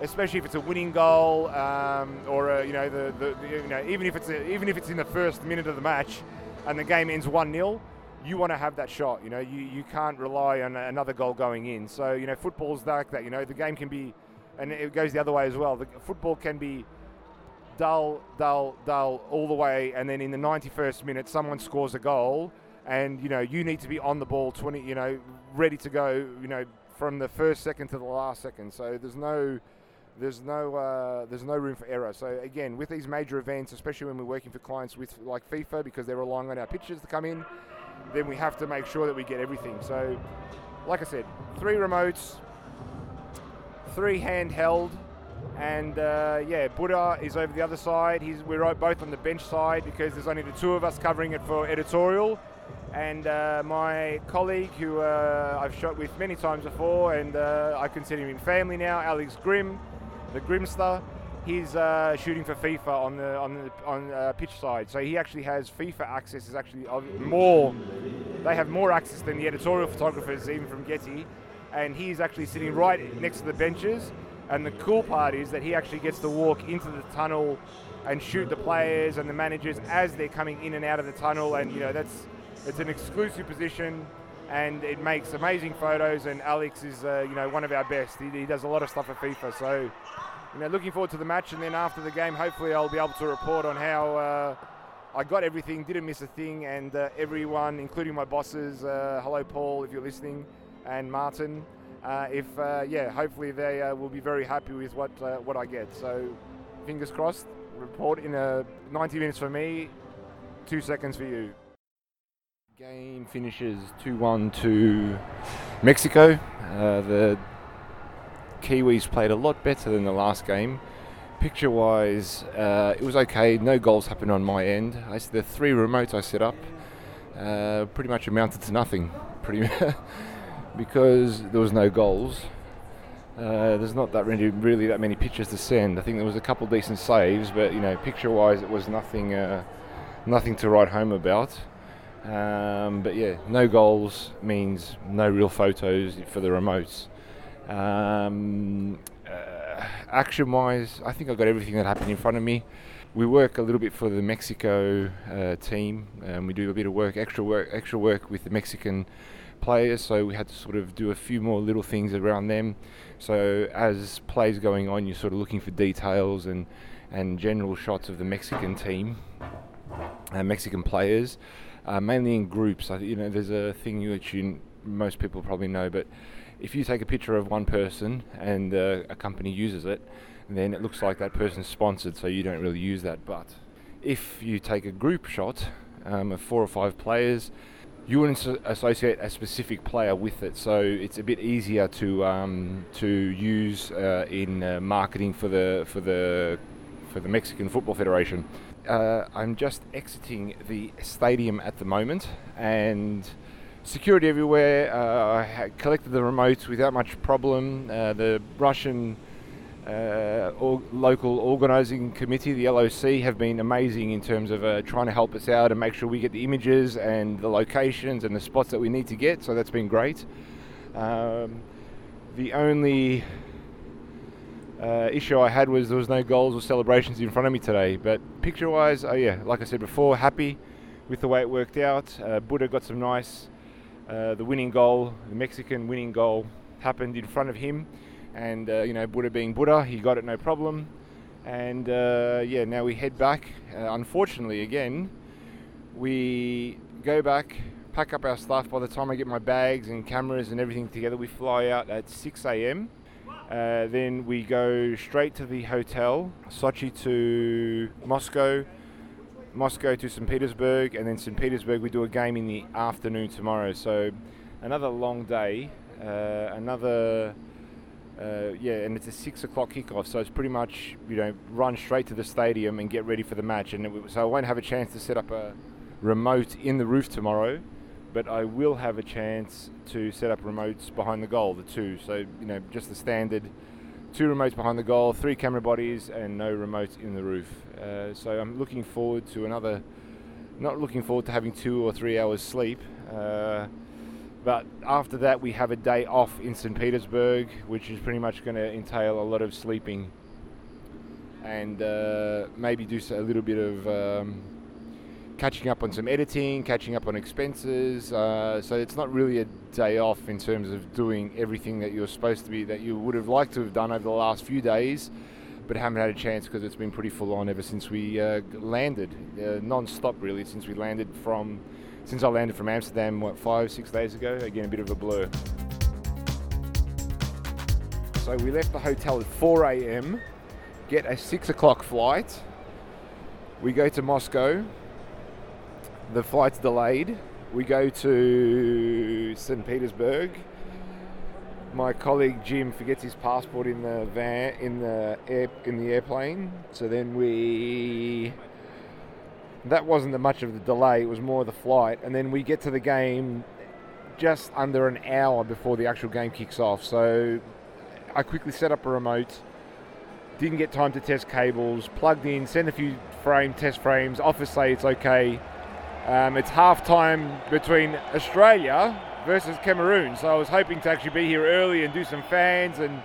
Speaker 1: especially if it's a winning goal um, or a, you know the, the, the, you know even if it's a, even if it's in the first minute of the match and the game ends one 0 you want to have that shot. You know, you, you can't rely on another goal going in. So you know, football's like that. You know, the game can be, and it goes the other way as well. The football can be dull, dull, dull all the way, and then in the 91st minute, someone scores a goal, and you know you need to be on the ball 20. You know, ready to go. You know, from the first second to the last second. So there's no there's no uh, there's no room for error. So again, with these major events, especially when we're working for clients with like FIFA, because they're relying on our pictures to come in, then we have to make sure that we get everything. So, like I said, three remotes, three handheld, and uh, yeah, Buda is over the other side. He's we're both on the bench side because there's only the two of us covering it for editorial. And uh, my colleague, who uh, I've shot with many times before, and uh, I consider him family now, Alex Grimm, the Grimster. He's uh, shooting for FIFA on the on the on uh, pitch side, so he actually has FIFA access. Is actually more. They have more access than the editorial photographers, even from Getty, and he's actually sitting right next to the benches. And the cool part is that he actually gets to walk into the tunnel and shoot the players and the managers as they're coming in and out of the tunnel. And you know that's it's an exclusive position and it makes amazing photos. And Alex is, uh, you know, one of our best. He, he, does a lot of stuff at FIFA. So, you know, looking forward to the match. And then after the game, hopefully, I'll be able to report on how uh, I got everything, didn't miss a thing, and uh, everyone, including my bosses. Uh, hello, Paul, if you're listening, and Martin. Uh, if uh, yeah, hopefully they will be very happy with what what I get. So, fingers crossed. Report in a 90 minutes for me, two seconds for you. Game finishes 2 1 to Mexico. Uh, the Kiwis played a lot better than the last game. Picture wise, uh, it was okay. No goals happened on my end. I, the three remotes I set up uh, pretty much amounted to nothing. Pretty because there was no goals. Uh, there's not that really, really that many pictures to send. I think there was a couple decent saves, but you know, picture-wise, it was nothing, uh, nothing to write home about. Um, but yeah, no goals means no real photos for the remotes. Um, uh, action wise, I think I got everything that happened in front of me. We work a little bit for the Mexico uh, team, and we do a bit of work, extra work, extra work with the Mexican players. So we had to sort of do a few more little things around them. So as plays going on, you're sort of looking for details and and general shots of the Mexican team, uh, Mexican players uh, mainly in groups. I, you know, there's a thing which you, most people probably know, but if you take a picture of one person and uh, a company uses it, then it looks like that person's sponsored, so you don't really use that. But if you take a group shot um, of four or five players, you wouldn't associate a specific player with it, so it's a bit easier to um, to use uh, in uh, marketing for the for the for the Mexican Football Federation uh, I'm just exiting the stadium at the moment and security everywhere. Uh, I collected the remotes without much problem. Uh, the Russian uh, or local organising committee, the LOC, have been amazing in terms of uh, trying to help us out and make sure we get the images and the locations and the spots that we need to get. So that's been great. Um, the only uh, issue I had was there was no goals or celebrations in front of me today. But picture wise, oh yeah, like I said before, happy with the way it worked out. Uh, Buda got some nice, uh, the winning goal, the Mexican winning goal happened in front of him. And, uh, you know, Buda being Buda, he got it no problem. And uh, yeah, now we head back. Uh, unfortunately, again, we go back, pack up our stuff. By the time I get my bags and cameras and everything together, we fly out at 6 a.m. Uh, then we go straight to the hotel, Sochi to Moscow, Moscow to St. Petersburg, and then St. Petersburg we do a game in the afternoon tomorrow. So another long day, uh, another Uh, yeah, and it's a six o'clock kickoff, so it's pretty much you know run straight to the stadium and get ready for the match. And it, so I won't have a chance to set up a remote in the roof tomorrow, but I will have a chance to set up remotes behind the goal, the two. So you know just the standard two remotes behind the goal, three camera bodies, and no remotes in the roof. Uh, so I'm looking forward to another. Not looking forward to having two or three hours sleep. Uh, but after that, we have a day off in St. Petersburg, which is pretty much going to entail a lot of sleeping and uh, maybe do a little bit of um, catching up on some editing, catching up on expenses. Uh, so it's not really a day off in terms of doing everything that you're supposed to be, that you would have liked to have done over the last few days, but haven't had a chance because it's been pretty full on ever since we uh, landed, uh, non stop really, since we landed from since I landed from Amsterdam, what, five, six days ago. Again, a bit of a blur. So we left the hotel at 4 a.m., get a 6 o'clock flight. We go to Moscow. The flight's delayed. We go to St. Petersburg. My colleague Jim forgets his passport in the van in the air in the airplane. So then we that wasn't much of the delay, it was more of the flight. And then we get to the game just under an hour before the actual game kicks off. So I quickly set up a remote, didn't get time to test cables, plugged in, sent a few frame test frames, office say it's okay. Um, it's half time between Australia versus Cameroon, so I was hoping to actually be here early and do some fans and,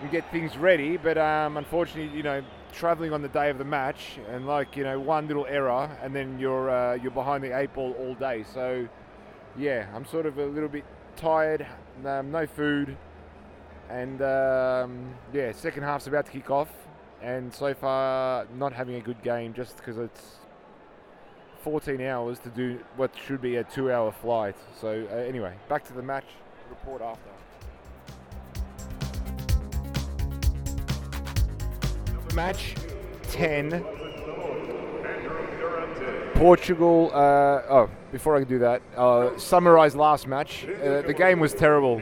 Speaker 1: and get things ready, but um, unfortunately, you know, traveling on the day of the match, and like you know, one little error, and then you're uh, you're behind the eight ball all day. So, yeah, I'm sort of a little bit tired. Um, no food, and um, yeah, second half's about to kick off, and so far not having a good game just because it's 14 hours to do what should be a two-hour flight. So uh, anyway, back to the match report after. Match 10. Portugal. Uh, oh, before I do that, uh, summarize last match. Uh, the game was terrible.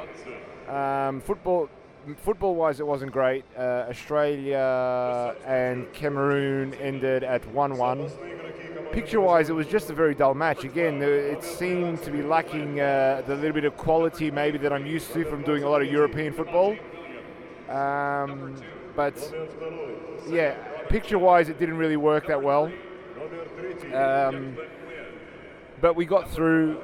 Speaker 1: um, football, football-wise, it wasn't great. Uh, Australia and Cameroon ended at 1-1. Picture-wise, it was just a very dull match. Again, it seemed to be lacking uh, the little bit of quality maybe that I'm used to from doing a lot of European football. Um, but yeah, picture-wise, it didn't really work that well. Um, but we got through.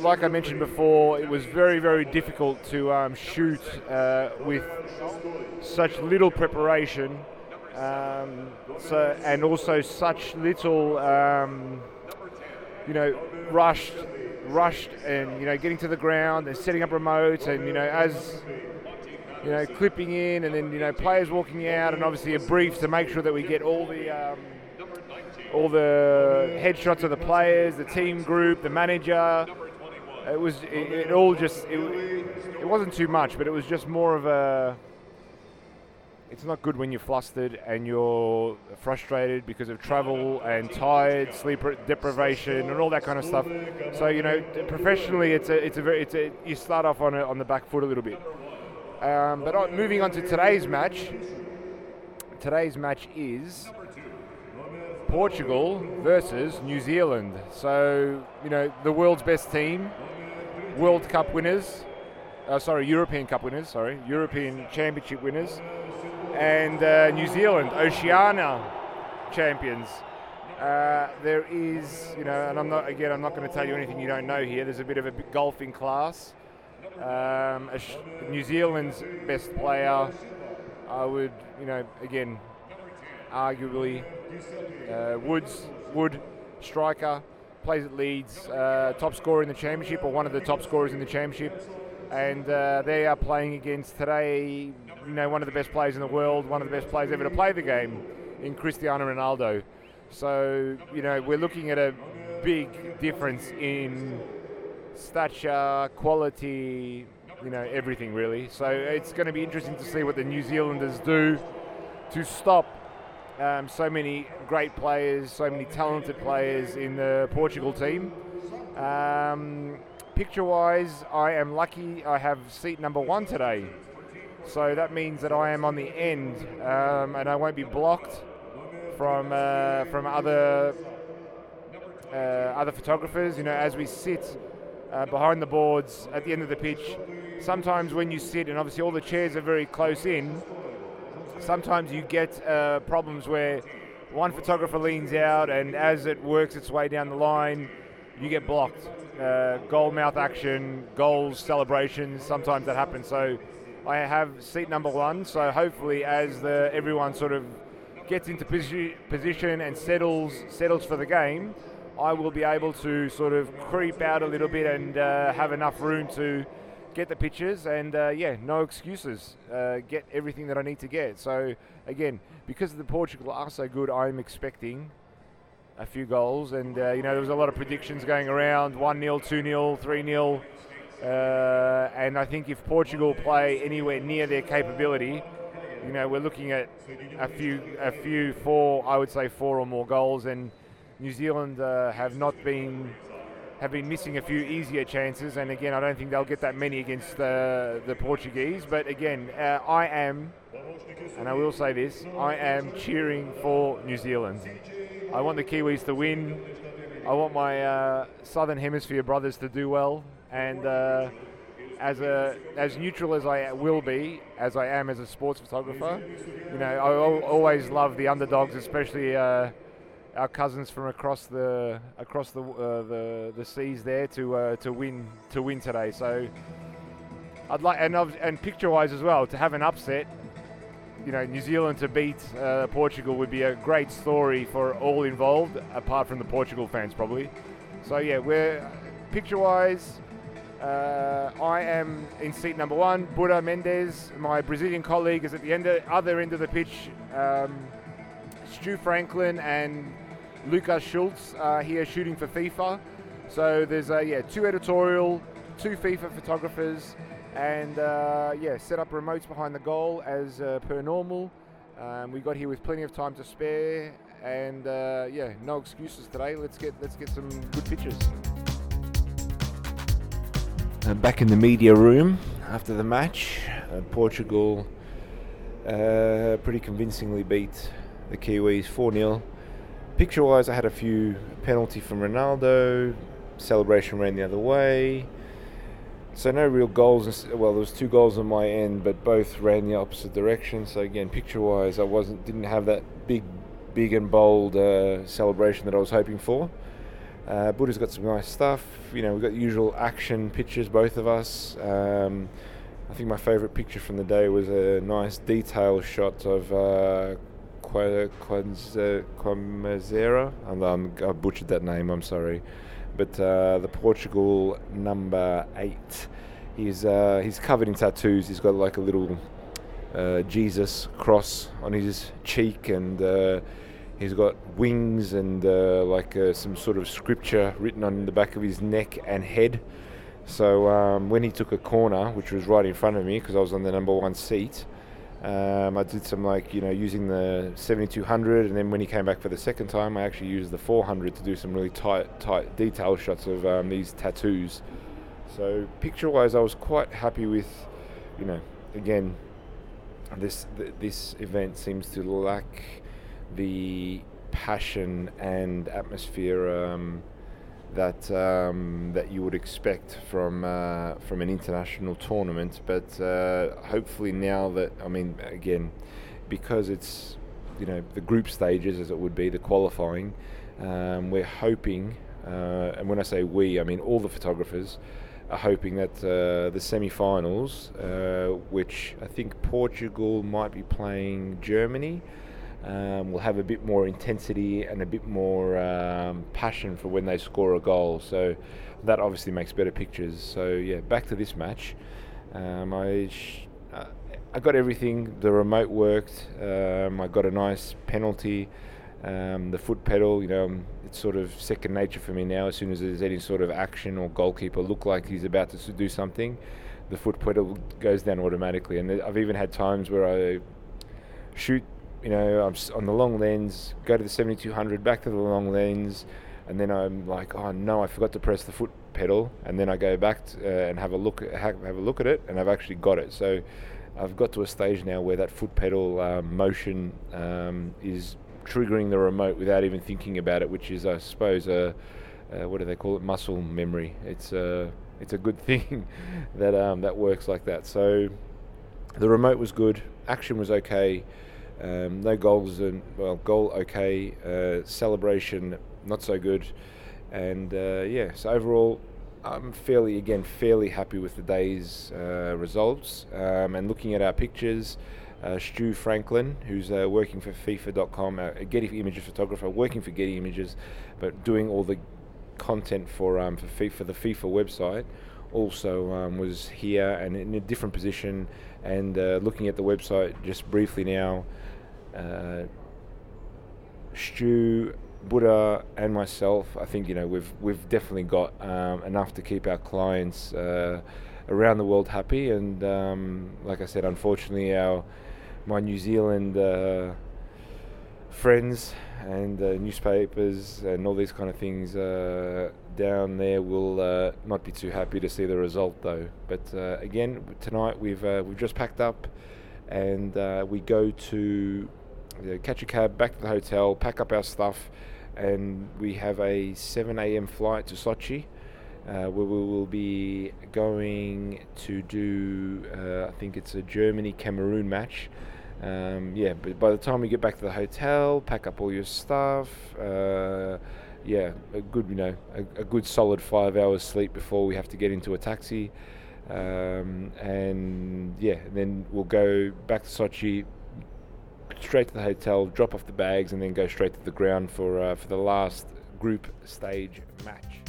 Speaker 1: Like I mentioned before, it was very, very difficult to um, shoot uh, with such little preparation. Um, so and also such little, um, you know, rushed, rushed, and you know, getting to the ground and setting up remotes, and you know, as you know, clipping in, and then you know, players walking out, and obviously a brief to make sure that we get all the um, all the headshots of the players, the team group, the manager. It was it, it all just it, it wasn't too much, but it was just more of a. It's not good when you're flustered and you're frustrated because of travel and tired, sleep deprivation, and all that kind of stuff. So you know, professionally, it's a it's a very it's a you start off on a, on the back foot a little bit. Um, but on, moving on to today's match. Today's match is Portugal versus New Zealand. So, you know, the world's best team, World Cup winners, uh, sorry, European Cup winners, sorry, European Championship winners, and uh, New Zealand, Oceania champions. Uh, there is, you know, and I'm not, again, I'm not going to tell you anything you don't know here. There's a bit of a golfing class. Um, New Zealand's best player, I would, you know, again, arguably uh, Woods, Wood, striker, plays at Leeds, uh, top scorer in the championship or one of the top scorers in the championship, and uh, they are playing against today, you know, one of the best players in the world, one of the best players ever to play the game, in Cristiano Ronaldo. So you know, we're looking at a big difference in stature, quality, you know, everything really. So it's going to be interesting to see what the New Zealanders do to stop um, so many great players, so many talented players in the Portugal team. Um, picture wise, I am lucky I have seat number one today. So that means that I am on the end um, and I won't be blocked from, uh, from other, uh, other photographers. You know, as we sit uh, behind the boards at the end of the pitch, sometimes when you sit, and obviously all the chairs are very close in, sometimes you get uh, problems where one photographer leans out and as it works its way down the line, you get blocked. Uh, goal mouth action, goals, celebrations, sometimes that happens. So I have seat number one. So hopefully, as the, everyone sort of gets into posi- position and settles settles for the game, I will be able to sort of creep out a little bit and uh, have enough room to get the pictures and uh, yeah, no excuses. Uh, get everything that I need to get. So again, because the Portugal are so good, I'm expecting a few goals. And uh, you know, there was a lot of predictions going around: one 0 two 0 three 0 uh, And I think if Portugal play anywhere near their capability, you know, we're looking at a few, a few four, I would say four or more goals. And New Zealand uh, have not been have been missing a few easier chances, and again, I don't think they'll get that many against the, the Portuguese. But again, uh, I am, and I will say this, I am cheering for New Zealand. I want the Kiwis to win. I want my uh, Southern Hemisphere brothers to do well, and uh, as a as neutral as I will be, as I am as a sports photographer, you know, I always love the underdogs, especially uh, our cousins from across the across the uh, the, the seas there to uh, to win to win today. So I'd like and and picture wise as well to have an upset. You know, New Zealand to beat uh, Portugal would be a great story for all involved, apart from the Portugal fans probably. So yeah, we're picture wise. Uh, I am in seat number one. Buda Mendes, my Brazilian colleague, is at the end of, other end of the pitch. Um, Stu Franklin and Lukas Schulze uh, here shooting for FIFA. So there's uh, yeah two editorial, two FIFA photographers, and uh, yeah set up remotes behind the goal as uh, per normal. Um, we got here with plenty of time to spare, and uh, yeah no excuses today. Let's get let's get some good pictures. Uh, back in the media room after the match, Portugal pretty convincingly beat the Kiwis 4 0 Picture wise, I had a few penalty from Ronaldo, celebration ran the other way. So no real goals. Well, there was two goals on my end, but both ran the opposite direction. So again, picture-wise, I wasn't didn't have that big, big and bold uh, celebration that I was hoping for. Uh, Buda's got some nice stuff. You know, we've got the usual action pictures, both of us. Um, I think my favourite picture from the day was a nice detail shot of uh, Quamazera. I'm, I'm, I butchered that name, I'm sorry. But uh, the Portugal number eight. He's, uh, he's covered in tattoos. He's got like a little uh, Jesus cross on his cheek, and uh, he's got wings and uh, like uh, some sort of scripture written on the back of his neck and head. So um, when he took a corner, which was right in front of me because I was on the number one seat, um, I did some like you know using the 7200, and then when he came back for the second time, I actually used the 400 to do some really tight, tight detail shots of um, these tattoos. So picture-wise, I was quite happy with, you know, again, this th- this event seems to lack the passion and atmosphere. Um, that um, that you would expect from uh, from an international tournament. But uh, hopefully now that I mean again, because it's you know the group stages as it would be the qualifying, um, we're hoping, uh, and when I say we, I mean all the photographers. Are hoping that uh, the semi-finals, uh, which I think Portugal might be playing Germany, um, will have a bit more intensity and a bit more um, passion for when they score a goal. So that obviously makes better pictures. So yeah, back to this match. Um, I sh- uh, I got everything. The remote worked. Um, I got a nice penalty. Um, the foot pedal, you know, it's sort of second nature for me now. As soon as there's any sort of action or goalkeeper look like he's about to do something, the foot pedal goes down automatically. And I've even had times where I shoot you know, I'm on the long lens, go to the 7200, back to the long lens, and then I'm like, oh no, I forgot to press the foot pedal, and then I go back to, uh, and have a look have, have a look at it, and I've actually got it. So I've got to a stage now where that foot pedal um, motion um, is triggering the remote without even thinking about it, which is, I suppose, a, a what do they call it? Muscle memory. It's a it's a good thing that um, that works like that. So the remote was good, action was okay, um, no goals and well, goal okay, uh, celebration not so good, and uh, yeah. So overall, I'm fairly again fairly happy with the day's uh, results. Um, and looking at our pictures, uh, Stu Franklin, who's uh, working for FIFA.com, a Getty Images photographer, working for Getty Images, but doing all the content for um, for FIFA, the FIFA website, also um, was here and in a different position. And uh, looking at the website just briefly now, uh, Stu Buda and myself, I think you know we've we've definitely got um, enough to keep our clients uh, around the world happy. And um, like I said, unfortunately, our my New Zealand uh, friends and uh, newspapers and all these kind of things uh, down there will uh, not be too happy to see the result, though. But uh, again, tonight we've we've just packed up and we go to catch a cab back to the hotel, pack up our stuff and we have a 7 a.m. flight to Sochi. Uh, where we will be going to do, uh, I think it's a Germany Cameroon match. Um, yeah, but by the time we get back to the hotel, pack up all your stuff. Uh, yeah, a good, you know, a, a, good solid five hours sleep before we have to get into a taxi. Um, and yeah, and then we'll go back to Sochi, straight to the hotel, drop off the bags, and then go straight to the ground for uh, for the last group stage match.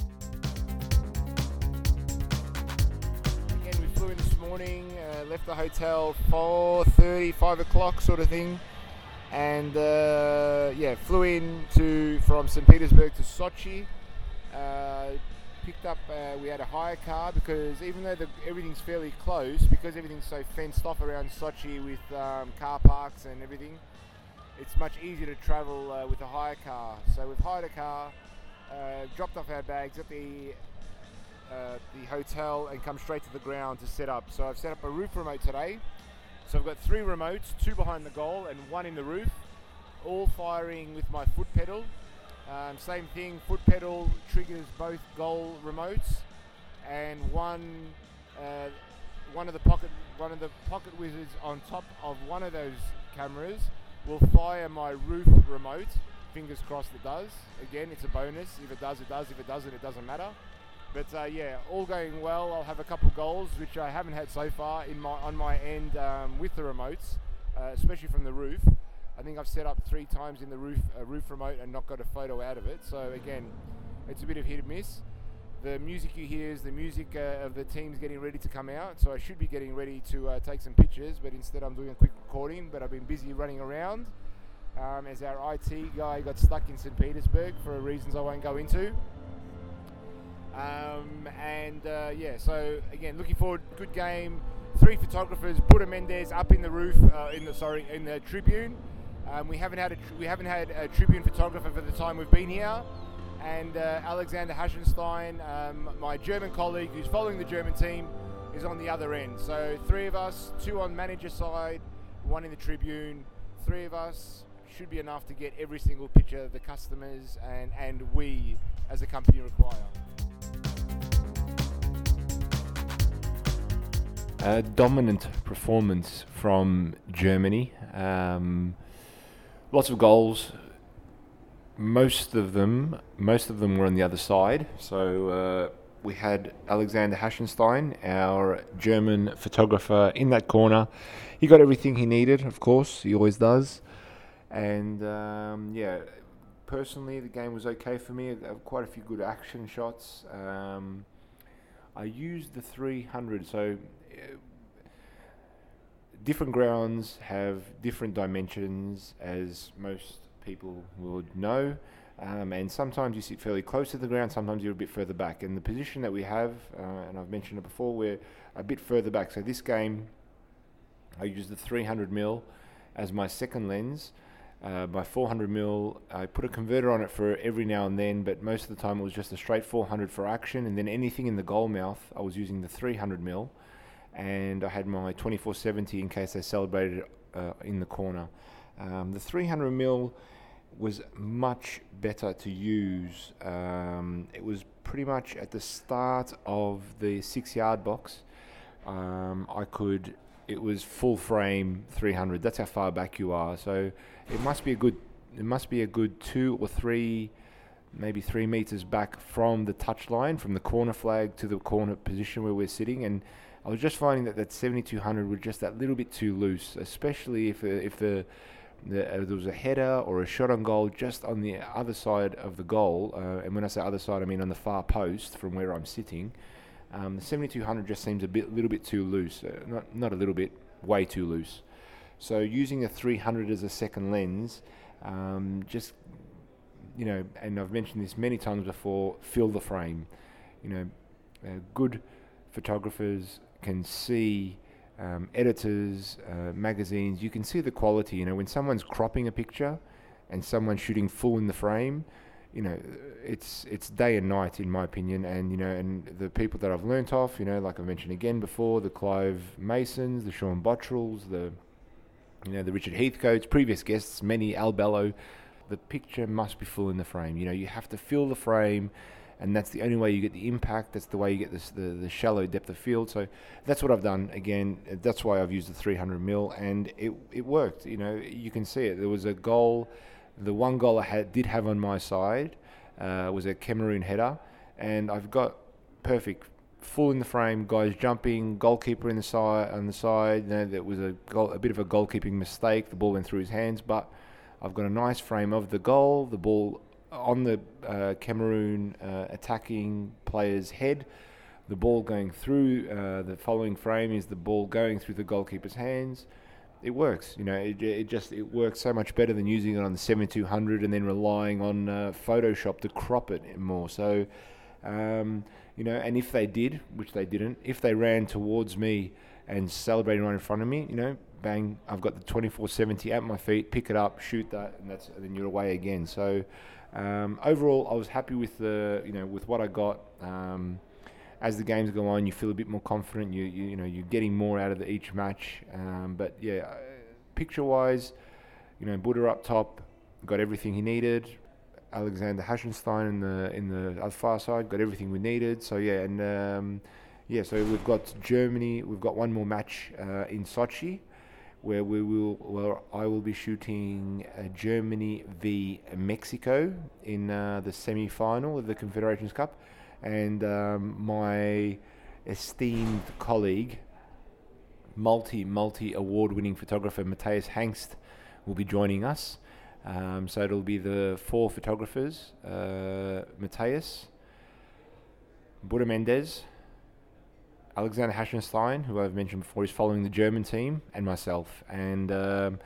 Speaker 1: Again, we flew in this morning, uh, left the hotel 4:30, 5 o'clock, sort of thing, and uh, yeah, flew in to from St. Petersburg to Sochi. Picked up, uh, we had a hire car because even though the, everything's fairly close, because everything's so fenced off around Sochi with um, car parks and everything, it's much easier to travel uh, with a hire car. So we've hired a car, uh, dropped off our bags at the uh, the hotel and come straight to the ground to set up. So I've set up a roof remote today. So I've got three remotes, two behind the goal and one in the roof, all firing with my foot pedal. Um, same thing, foot pedal triggers both goal remotes, and one uh, one of the pocket one of the pocket wizards on top of one of those cameras will fire my roof remote. Fingers crossed it does. Again, it's a bonus. If it does, it does. If it doesn't, it doesn't matter. But uh, yeah, all going well. I'll have a couple goals, which I haven't had so far in my on my end um, with the remotes, uh, especially from the roof. I think I've set up three times in the roof uh, roof remote and not got a photo out of it. So again, it's a bit of hit and miss. The music you hear is the music uh, of the teams getting ready to come out. So I should be getting ready to uh, take some pictures, but instead I'm doing a quick recording. But I've been busy running around um, as our IT guy got stuck in St. Petersburg for reasons I won't go into. Um, and uh, yeah, so again, looking forward. Good game. Three photographers. Buda Mendes up in the roof, uh, in the sorry, in the tribune. Um, we haven't had a we haven't had a Tribune photographer for the time we've been here, and uh, Alexander Hassenstein, um, my German colleague who's following the German team, is on the other end. So three of us, two on manager side, one in the Tribune. Three of us should be enough to get every single picture the customers and and we as a company require. A dominant performance from Germany. Um, lots of goals. Most of them, most of them were on the other side. So uh, we had Alexander Hassenstein, our German photographer, in that corner. He got everything he needed, of course. He always does. And um, yeah, personally, the game was okay for me. Quite a few good action shots. Um, I used the 300, so uh, different grounds have different dimensions, as most people would know. Um, and sometimes you sit fairly close to the ground, sometimes you're a bit further back. And the position that we have, uh, and I've mentioned it before, we're a bit further back. So this game, I use the 300 mil as my second lens. Uh, my 400 mil, I put a converter on it for every now and then, but most of the time it was just a straight 400 for action, and then anything in the goal mouth, I was using the 300 mil, and I had my 2470 in case they celebrated uh, in the corner. Um, the 300 mil was much better to use. Um, it was pretty much at the start of the six yard box. Um, I could, it was full frame 300. That's how far back you are. So it must be a good, it must be a good two or three, maybe three meters back from the touch line, from the corner flag to the corner position where we're sitting. And I was just finding that that 7200 was just that little bit too loose, especially if uh, if the the, uh, there was a header or a shot on goal just on the other side of the goal. Uh, and when I say other side, I mean on the far post from where I'm sitting. Um, the 7200 just seems a bit, little bit too loose. Uh, not, not a little bit, way too loose. So using a 300 as a second lens, um, just you know, and I've mentioned this many times before, fill the frame. You know, uh, good photographers can see um, editors, uh, magazines, you can see the quality. You know, when someone's cropping a picture and someone's shooting full in the frame, you know, it's it's day and night in my opinion. And you know, and the people that I've learnt off, you know, like I mentioned again before, the Clive Masons, the Shaun Botterills, the you know, the Richard Heathcotes, previous guests, many Al Bello. The picture must be full in the frame. You know, you have to fill the frame and that's the only way you get the impact. That's the way you get this, the the shallow depth of field. So that's what I've done. Again, that's why I've used the 300 mil, and it it worked. You know, you can see it. There was a goal. The one goal I had did have on my side uh, was a Cameroon header, and I've got perfect full in the frame, guys jumping, goalkeeper in the side on the side. You know, that was a goal, a bit of a goalkeeping mistake. The ball went through his hands, but I've got a nice frame of the goal. The ball on the uh, Cameroon uh, attacking player's head. The ball going through uh, the following frame is the ball going through the goalkeeper's hands. It works, you know. It, it just it works so much better than using it on the 7200 and then relying on uh, Photoshop to crop it more. So, um, you know, and if they did, which they didn't, if they ran towards me and celebrated right in front of me, you know, bang, I've got the 2470 at my feet, pick it up, shoot that, and that's and then you're away again. So um, overall, I was happy with the you know with what I got. Um, as the games go on, you feel a bit more confident. You you, you know you're getting more out of the, each match. Um, but yeah, uh, picture wise, you know Buda up top got everything he needed. Alexander Hassenstein in the in the far side got everything we needed. So yeah, and um, yeah, so we've got Germany. We've got one more match uh, in Sochi where we will where I will be shooting uh, Germany v Mexico in uh, the semi-final of the Confederations Cup, and um, my esteemed colleague, multi multi award winning photographer Matthias Hangst, will be joining us. Um, so it'll be the four photographers: uh, Matthias, Buda Mendes. Alexander Hassenstein, who I've mentioned before, is following the German team, and myself. And um,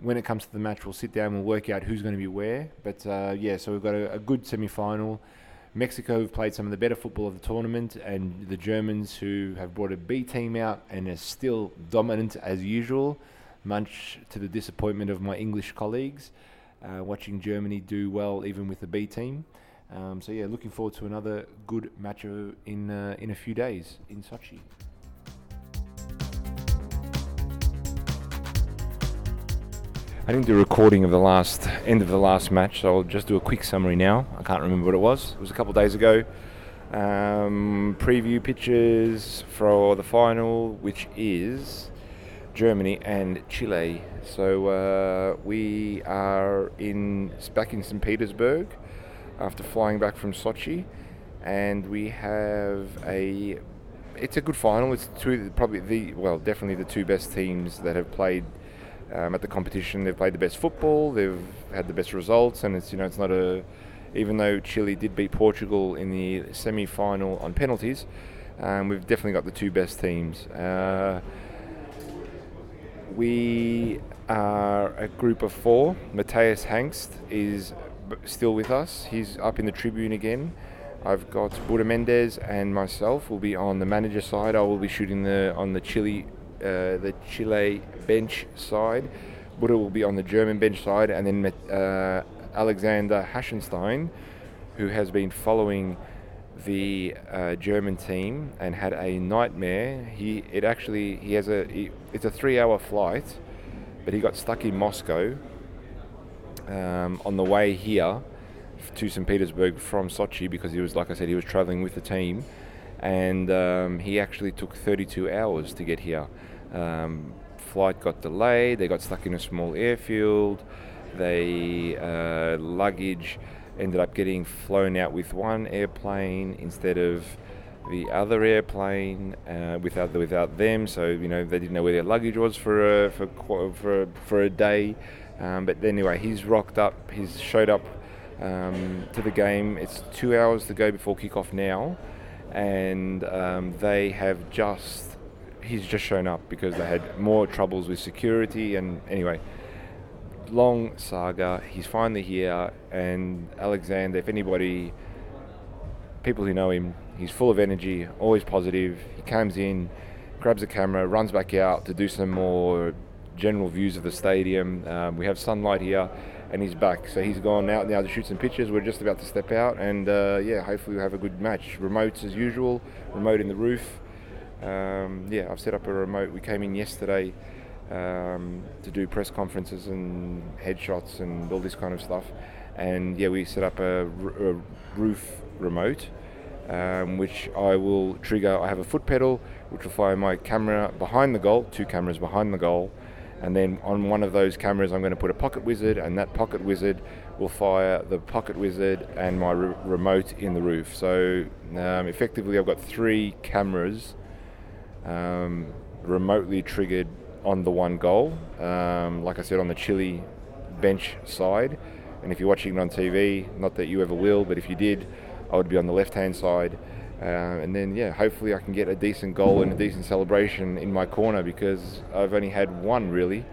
Speaker 1: when it comes to the match, we'll sit down and we'll work out who's going to be where. But uh, yeah, so we've got a, a good semi final. Mexico have played some of the better football of the tournament, and the Germans who have brought a B team out and are still dominant as usual, much to the disappointment of my English colleagues. Uh, watching Germany do well even with the B team. Um, so yeah, looking forward to another good match in uh, in a few days in Sochi. I didn't do a recording of the last end of the last match, so I'll just do a quick summary now. I can't remember what it was. It was a couple of days ago. Um, preview pictures for the final, which is Germany and Chile. So uh, we are in back in St. Petersburg after flying back from Sochi, and we have a. It's a good final. It's two probably the well definitely the two best teams that have played um, at the competition. They've played the best football. They've had the best results, and it's you know it's not a even though Chile did beat Portugal in the semi-final on penalties, um, we've definitely got the two best teams. Uh, we are a group of four. Matthias Hangst is still with us. He's up in the tribune again. I've got Buda Mendes and myself will be on the manager side. I will be shooting the on the Chile, uh, the Chile bench side. Buda will be on the German bench side, and then uh, Alexander Hassenstein, who has been following the uh, German team and had a nightmare. He it actually he has a he, it's a three-hour flight, but he got stuck in Moscow um, on the way here to St. Petersburg from Sochi because he was like I said he was traveling with the team, and um, he actually took 32 hours to get here. Um, flight got delayed. They got stuck in a small airfield. They uh, luggage ended up getting flown out with one airplane instead of the other airplane uh, without without them. So you know they didn't know where their luggage was for a, for for for a day. Um, but anyway, he's rocked up. He's showed up um, to the game. It's two hours to go before kickoff now, and um, they have just he's just shown up because they had more troubles with security. And anyway, long saga. He's finally here, and Alexander, if anybody, people who know him, he's full of energy, always positive. He comes in, grabs a camera, runs back out to do some more general views of the stadium. Um, we have sunlight here, and he's back. So he's gone out now to shoot some pictures. We're just about to step out, and uh, yeah, hopefully we'll have a good match. Remotes as usual, remote in the roof. Um, yeah, I've set up a remote. We came in yesterday um, to do press conferences and headshots and all this kind of stuff. And yeah, we set up a, a roof remote, um, which I will trigger. I have a foot pedal, which will fire my camera behind the goal, two cameras behind the goal. And then on one of those cameras, I'm going to put a pocket wizard, and that pocket wizard will fire the pocket wizard and my re- remote in the roof. So um, effectively, I've got three cameras um, remotely triggered on the one goal. Um, like I said, on the Chile bench side. And if you're watching it on TV, not that you ever will, but if you did, I would be on the left hand side. Uh, and then, yeah, hopefully I can get a decent goal and a decent celebration in my corner because I've only had one really.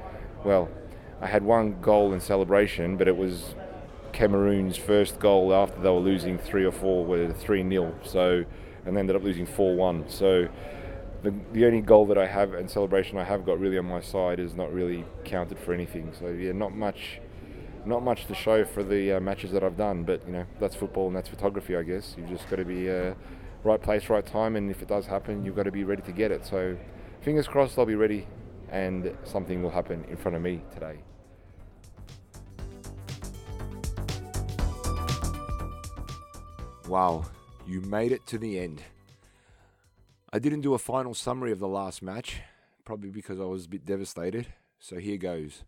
Speaker 1: Well, I had one goal and celebration, but it was Cameroon's first goal after they were losing three or four, were three 0 So, and they ended up losing four one. So, the, the only goal that I have and celebration I have got really on my side is not really counted for anything. So yeah, not much, not much to show for the uh, matches that I've done. But you know, that's football and that's photography. I guess you've just got to be uh, right place, right time, and if it does happen, you've got to be ready to get it. So fingers crossed, I'll be ready, and something will happen in front of me today. Wow, you made it to the end. I didn't do a final summary of the last match, probably because I was a bit devastated. So here goes.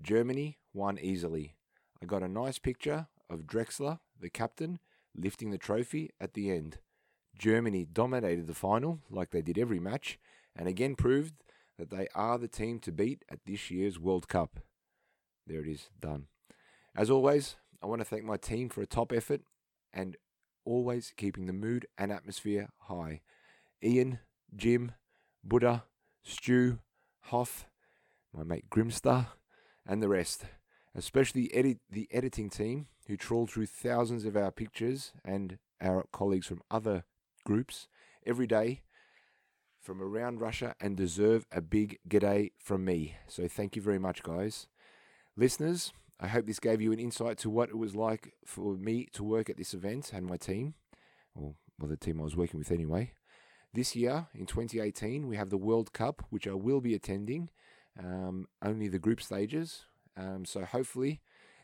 Speaker 1: Germany won easily. I got a nice picture of Draxler, the captain, lifting the trophy at the end. Germany dominated the final like they did every match and again proved that they are the team to beat at this year's World Cup. There it is, done. As always, I want to thank my team for a top effort and always keeping the mood and atmosphere high. Ian, Jim, Buda, Stu, Hoff, my mate Grimstar, and the rest, especially edit- the editing team who trawled through thousands of our pictures and our colleagues from other groups every day from around Russia and deserve a big g'day from me. So thank you very much, guys. Listeners, I hope this gave you an insight to what it was like for me to work at this event and my team, or well, the team I was working with anyway. This year, in 2018, we have the World Cup, which I will be attending, um, only the group stages. Um, so hopefully,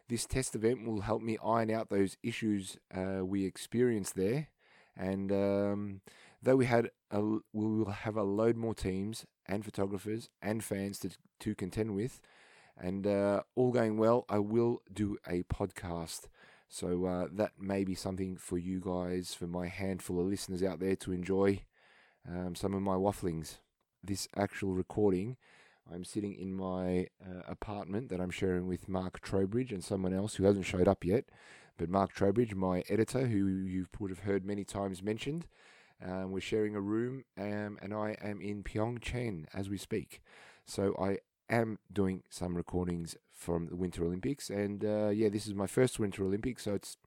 Speaker 1: this test event will help me iron out those issues uh, we experienced there. And um, though we had, a, we will have a load more teams and photographers and fans to to contend with, and uh, all going well, I will do a podcast. So uh, that may be something for you guys, for my handful of listeners out there to enjoy um, some of my wafflings. This actual recording, I'm sitting in my uh, apartment that I'm sharing with Mark Trowbridge and someone else who hasn't showed up yet. But Mark Trowbridge, my editor, who you would have heard many times mentioned, um, we're sharing a room, um, and I am in Pyeongchang as we speak. So I am doing some recordings from the Winter Olympics, and uh, yeah, this is my first Winter Olympics, so it's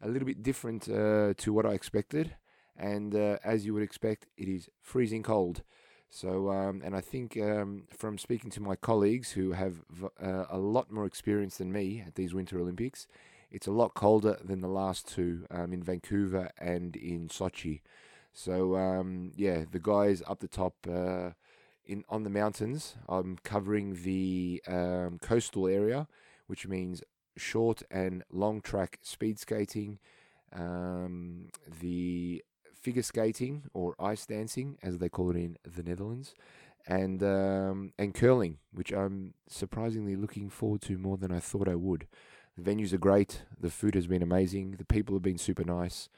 Speaker 1: a little bit different uh, to what I expected and uh, as you would expect, it is freezing cold. So, um, and I think um, from speaking to my colleagues who have uh, a lot more experience than me at these Winter Olympics, it's a lot colder than the last two um, in Vancouver and in Sochi. So, um, yeah, the guys up the top uh, in on the mountains. I'm covering the um, coastal area, which means short and long track speed skating, um, the figure skating or ice dancing, as they call it in the Netherlands, and um, and curling, which I'm surprisingly looking forward to more than I thought I would. The venues are great. The food has been amazing. The people have been super nice.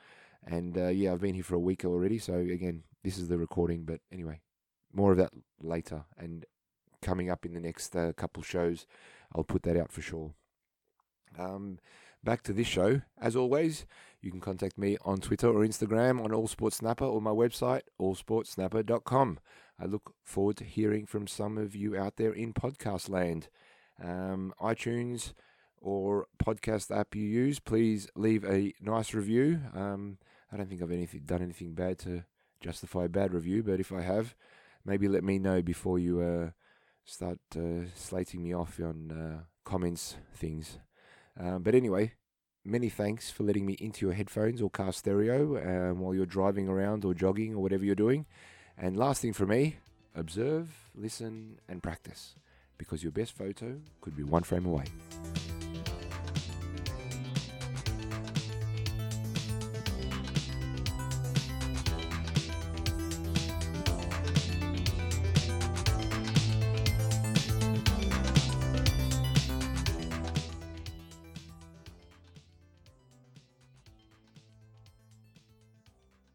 Speaker 1: And uh, yeah, I've been here for a week already. So again, this is the recording. But anyway, more of that later. And coming up in the next uh, couple shows, I'll put that out for sure. Um, back to this show. As always, you can contact me on Twitter or Instagram on All Sports Snapper or my website, allsportsnapper.com. I look forward to hearing from some of you out there in podcast land. Um, iTunes or podcast app you use, please leave a nice review. Um, I don't think I've anything, done anything bad to justify a bad review, but if I have, maybe let me know before you uh, start uh, slating me off on uh, comments things. Um, but anyway, many thanks for letting me into your headphones or car stereo um, while you're driving around or jogging or whatever you're doing. And last thing for me, observe, listen, and practice because your best photo could be one frame away.